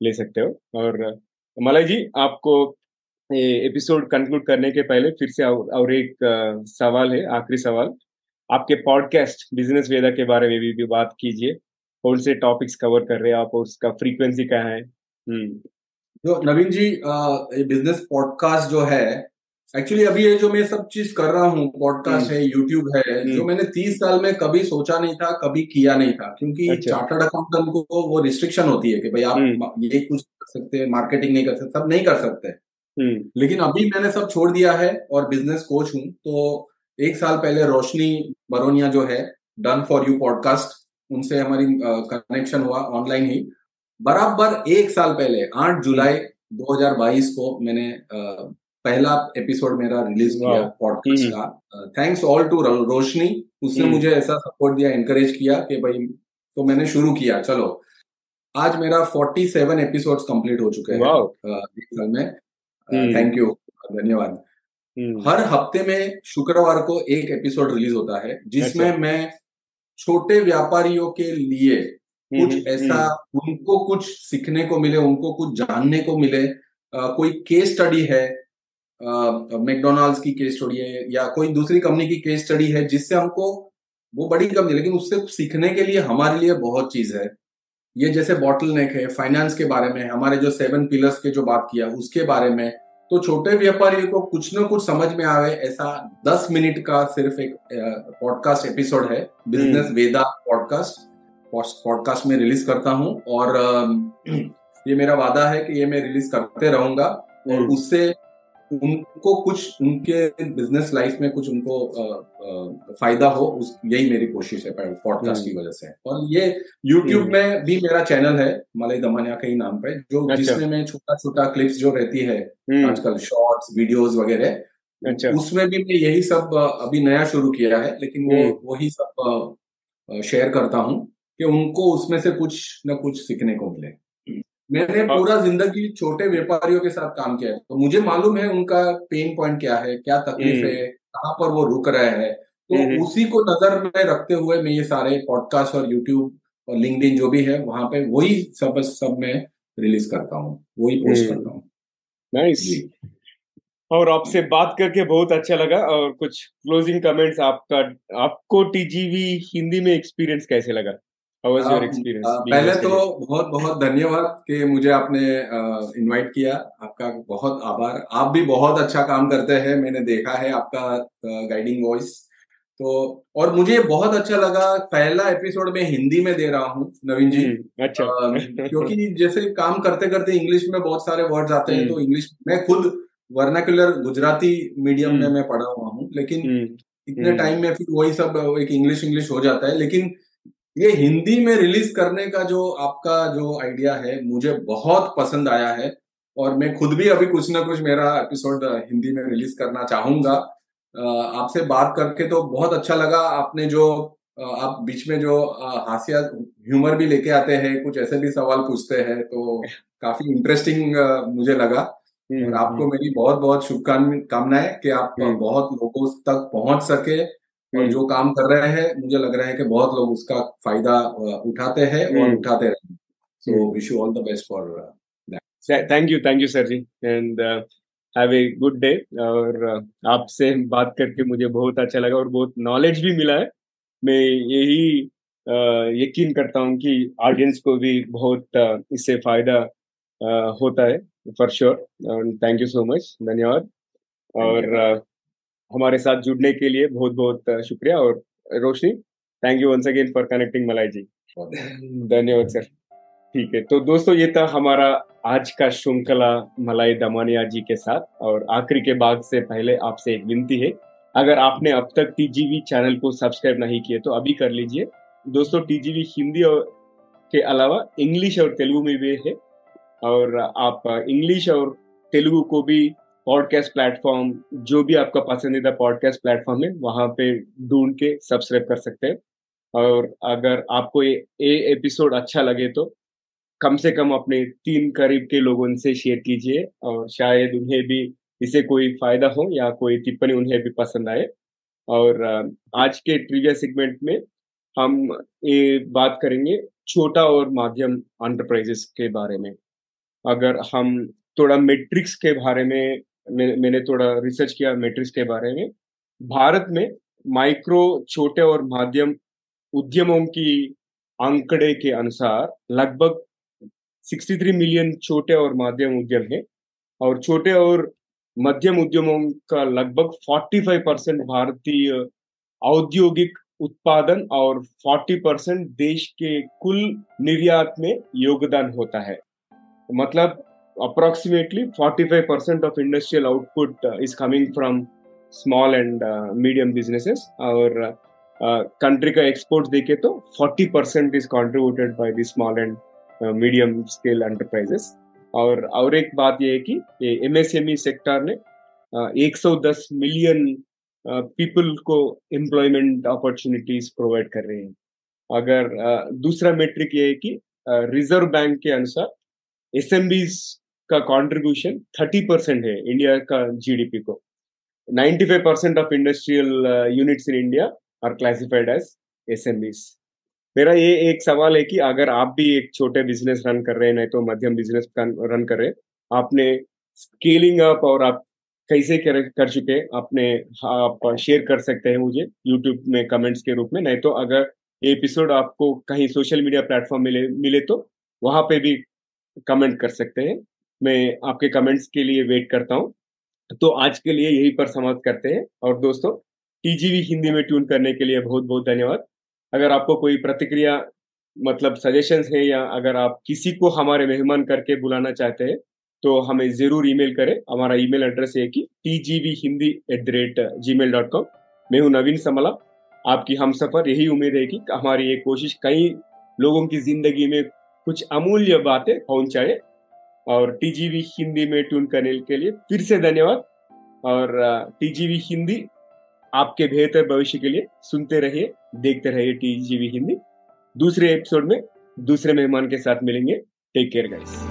ले सकते हो। और मलाई जी आपको एपिसोड कंक्लूड करने के पहले फिर से और एक सवाल है आखिरी सवाल। आपके पॉडकास्ट बिज़नेस वेदा के बारे में भी, भी बात कीजिए। कौन से टॉपिक्स कवर कर रहे हैं आप उसका फ्रीक्वेंसी क्या है? हम्म।
जो नवीन जी बिज़नेस पॉडकास्ट जो है एक्चुअली अभी ये जो मैं सब चीज़ कर रहा हूँ पॉडकास्ट हम्म। है यूट्यूब है जो हम्म। मैंने तीस साल में कभी सोचा नहीं था कभी किया नहीं था क्योंकि अच्छा। चार्टर्ड अकाउंटेंट को वो रिस्ट्रिक्शन होती है कि भाई आप हम्म। ये कुछ कर सकते हैं मार्केटिंग नहीं कर सकते सब नहीं कर सकते लेकिन अभी मैंने सब छोड़ दिया है और बिज़नेस कोच हूँ तो एक साल पहले रोशनी बरोनिया जो है डन फॉर यू पॉडकास्ट उनसे हमारी कनेक्शन हुआ ऑनलाइन ही बराबर एक साल पहले आठ जुलाई 2022 को मैंने पहला एपिसोड मेरा रिलीज़ किया पॉडकास्ट हम्म। का थैंक्स ऑल टू रोशनी उसने हम्म। मुझे ऐसा सपोर्ट दिया एनकरेज किया कि भाई तो मैंने शुरू किया चलो आज मेरा 47 एपिसोड्स कंप्लीट हो चुके हैं एक साल में थैंक यू हम्म। धन्यवाद हर हफ़्ते में शुक्रवार को एक एपिसोड रिलीज़ होता है जिसमें अच्छा। मैं छोटे व्यापारियों के लिए कुछ ऐसा उनको कुछ सीखने को मिले उनको कुछ जानने को मिले। आ, कोई केस स्टडी है मैकडोनाल्ड्स की केस स्टडी है या कोई दूसरी कंपनी की केस स्टडी है जिससे हमको वो बड़ी कंपनी लेकिन उससे सीखने के लिए हमारे लिए बहुत चीज़ है। ये जैसे बॉटल नेक है फाइनेंस के बारे में हमारे जो सेवन पिलर्स के जो बात किया उसके बारे में तो छोटे व्यापारियों को कुछ ना कुछ समझ में आवे ऐसा दस मिनट का सिर्फ़ एक पॉडकास्ट एपिसोड है बिज़नेस हम्म। वेदा पॉडकास्ट पॉडकास्ट में रिलीज़ करता हूँ और ये मेरा वादा है कि ये मैं रिलीज़ करते रहूँगा और हम्म। उससे उनको कुछ उनके बिज़नेस लाइफ में कुछ उनको आ, आ, फ़ायदा हो उस यही मेरी कोशिश है पॉडकास्ट की हम्म। वजह से और ये यूट्यूब हम्म। में भी मेरा चैनल है मलई दमानिया के ही नाम पे जो अच्छा। जिसमें मैं छोटा छोटा क्लिप्स जो रहती है। आजकल शॉर्ट्स वीडियोस वगैरह अच्छा। उसमें भी मैं यही सब अभी नया शुरू किया है लेकिन वो वही सब शेयर करता हूँ कि उनको उसमें से कुछ न कुछ सीखने को मिले मैंने हाँ। पूरा ज़िंदगी छोटे व्यापारियों के साथ काम किया है तो मुझे मालूम है उनका पेन पॉइंट क्या है क्या तकलीफ़ हम्म। है कहाँ पर वो रुक रहे हैं तो हम्म। उसी को नज़र में रखते हुए मैं ये सारे पॉडकास्ट और यूट्यूब और लिंकड जो भी है वहाँ पे वही सब सब मैं रिलीज़ करता हूँ वही पोस्ट हम्म। करता हूँ
नाइस और आपसे बात करके बहुत अच्छा लगा और कुछ क्लोजिंग कमेंट्स आपका आपको टीजीवी हिंदी में एक्सपीरियंस कैसे लगा
पहले तो बहुत बहुत धन्यवाद कि मुझे आपने इनवाइट किया। आपका बहुत आभार। आप भी बहुत अच्छा काम करते हैं मैंने देखा है आपका गाइडिंग वॉइस तो और मुझे बहुत अच्छा लगा पहला एपिसोड में हिंदी में दे रहा हूँ नवीन जी। हम्म, अच्छा। क्योंकि जैसे काम करते करते इंग्लिश में बहुत सारे वर्ड्स आते हैं हम्म। तो इंग्लिश मैं खुद वर्नाकुलर गुजराती मीडियम में हम्म। मैं पढ़ा हुआ हूँ लेकिन इतने टाइम में फिर वही सब एक इंग्लिश इंग्लिश हो जाता है। लेकिन ये हिंदी में रिलीज़ करने का जो आपका जो आइडिया है मुझे बहुत पसंद आया है और मैं खुद भी अभी कुछ ना कुछ मेरा एपिसोड हिंदी में रिलीज़ करना चाहूँगा आपसे बात करके तो बहुत अच्छा लगा आपने जो आप बीच में जो हास्या ह्यूमर भी लेके आते हैं कुछ ऐसे भी सवाल पूछते हैं तो काफ़ी इंटरेस्टिंग मुझे लगा हम्म, और आपको हम्म। मेरी बहुत बहुत शुभकामनाएँ कि आप हम्म। बहुत लोगों तक पहुँच सके और हम्म। जो काम कर रहे हैं मुझे लग रहा है कि बहुत लोग उसका फ़ायदा उठाते हैं और हम्म। उठाते रहे so wish you all the best for
thank you thank you sir ji and have a good day और आपसे बात करके मुझे बहुत अच्छा लगा और बहुत नॉलेज भी मिला है। मैं यही यकीन करता हूँ कि ऑडियंस को भी बहुत इससे फ़ायदा होता है for sure thank you so much धन्यवाद। और हमारे साथ जुड़ने के लिए बहुत बहुत शुक्रिया। और Roshni thank you once again for connecting Malai ji. *laughs* धन्यवाद। सर ठीक है तो दोस्तों ये था हमारा आज का श्रृंखला मलाई दमानिया जी के साथ। और आखिरी के भाग से पहले आपसे एक विनती है अगर आपने अब तक टीजीवी चैनल को सब्सक्राइब नहीं किया तो अभी कर लीजिए। दोस्तों टीजीवी हिंदी और के अलावा इंग्लिश और तेलुगु में भी है। और आप इंग्लिश और तेलुगु को भी पॉडकास्ट प्लेटफॉर्म जो भी आपका पसंदीदा पॉडकास्ट प्लेटफॉर्म है, वहाँ पे ढूंढ के सब्सक्राइब कर सकते हैं। और अगर आपको ये एपिसोड अच्छा लगे तो कम से कम अपने तीन करीब के लोगों से शेयर कीजिए और शायद उन्हें भी इसे कोई फ़ायदा हो या कोई टिप्पणी उन्हें भी पसंद आए। और आज के ट्रिविया सेगमेंट में हम ये बात करेंगे छोटा और माध्यम एंटरप्राइजेस के बारे में। अगर हम थोड़ा मेट्रिक्स के बारे में मैंने थोड़ा रिसर्च किया मेट्रिक्स के बारे में। भारत में माइक्रो छोटे और माध्यम उद्यमों की आंकड़े के अनुसार लगभग 63 मिलियन छोटे और माध्यम उद्यम है और छोटे और मध्यम उद्यमों का लगभग 45 परसेंट भारतीय औद्योगिक उत्पादन और 40 परसेंट देश के कुल निर्यात में योगदान होता है। मतलब approximately 45 percent of industrial output is coming from small and medium businesses और कंट्री uh, का एक्सपोर्ट देखे तो 40 percent is contributed by the small and medium scale enterprises और और एक बात ये है कि ये एमएसएमई सेक्टर ने 110 मिलियन पीपल को एम्प्लॉयमेंट अपॉर्चुनिटीज़ प्रोवाइड कर रहे हैं अगर दूसरा मेट्रिक ये है कि रिज़र्व बैंक के अनुसार एस का कंट्रीब्यूशन 30 परसेंट है इंडिया का जीडीपी को. 95 percent of industrial units in India are classified as S मेरा ये एक सवाल है कि अगर आप भी एक छोटे बिज़नेस रन कर रहे हैं नहीं तो मध्यम बिज़नेस रन कर रहे हैं आपने स्केलिंग अप और आप कैसे कर, कर चुके आपने आप शेयर कर सकते हैं मुझे यूट्यूब में कमेंट्स के रूप में नहीं तो अगर ये एपिसोड आपको कहीं सोशल मीडिया प्लेटफॉर्म मिले मिले तो वहाँ पे भी कमेंट कर सकते हैं। मैं आपके कमेंट्स के लिए वेट करता हूँ। तो आज के लिए यही पर समाप्त करते हैं। और दोस्तों टीजीवी हिंदी में ट्यून करने के लिए बहुत बहुत धन्यवाद। अगर आपको कोई प्रतिक्रिया मतलब सजेशन है या अगर आप किसी को हमारे मेहमान करके बुलाना चाहते हैं तो हमें ज़रूर ईमेल करें। हमारा ईमेल एड्रेस है कि T G V Hindi at the rate Gmail dot com मैं हूँ नवीन समला। आपकी हम सफ़र, यही उम्मीद है कि हमारी ये कोशिश कई लोगों की ज़िंदगी में कुछ अमूल्य बातें पहुँचाए। और टीजीवी हिंदी में ट्यून करने के लिए फिर से धन्यवाद। और टीजीवी हिंदी आपके बेहतर भविष्य के लिए सुनते रहिए, देखते रहिए टीजीवी हिंदी दूसरे एपिसोड में दूसरे मेहमान के साथ मिलेंगे। Take care guys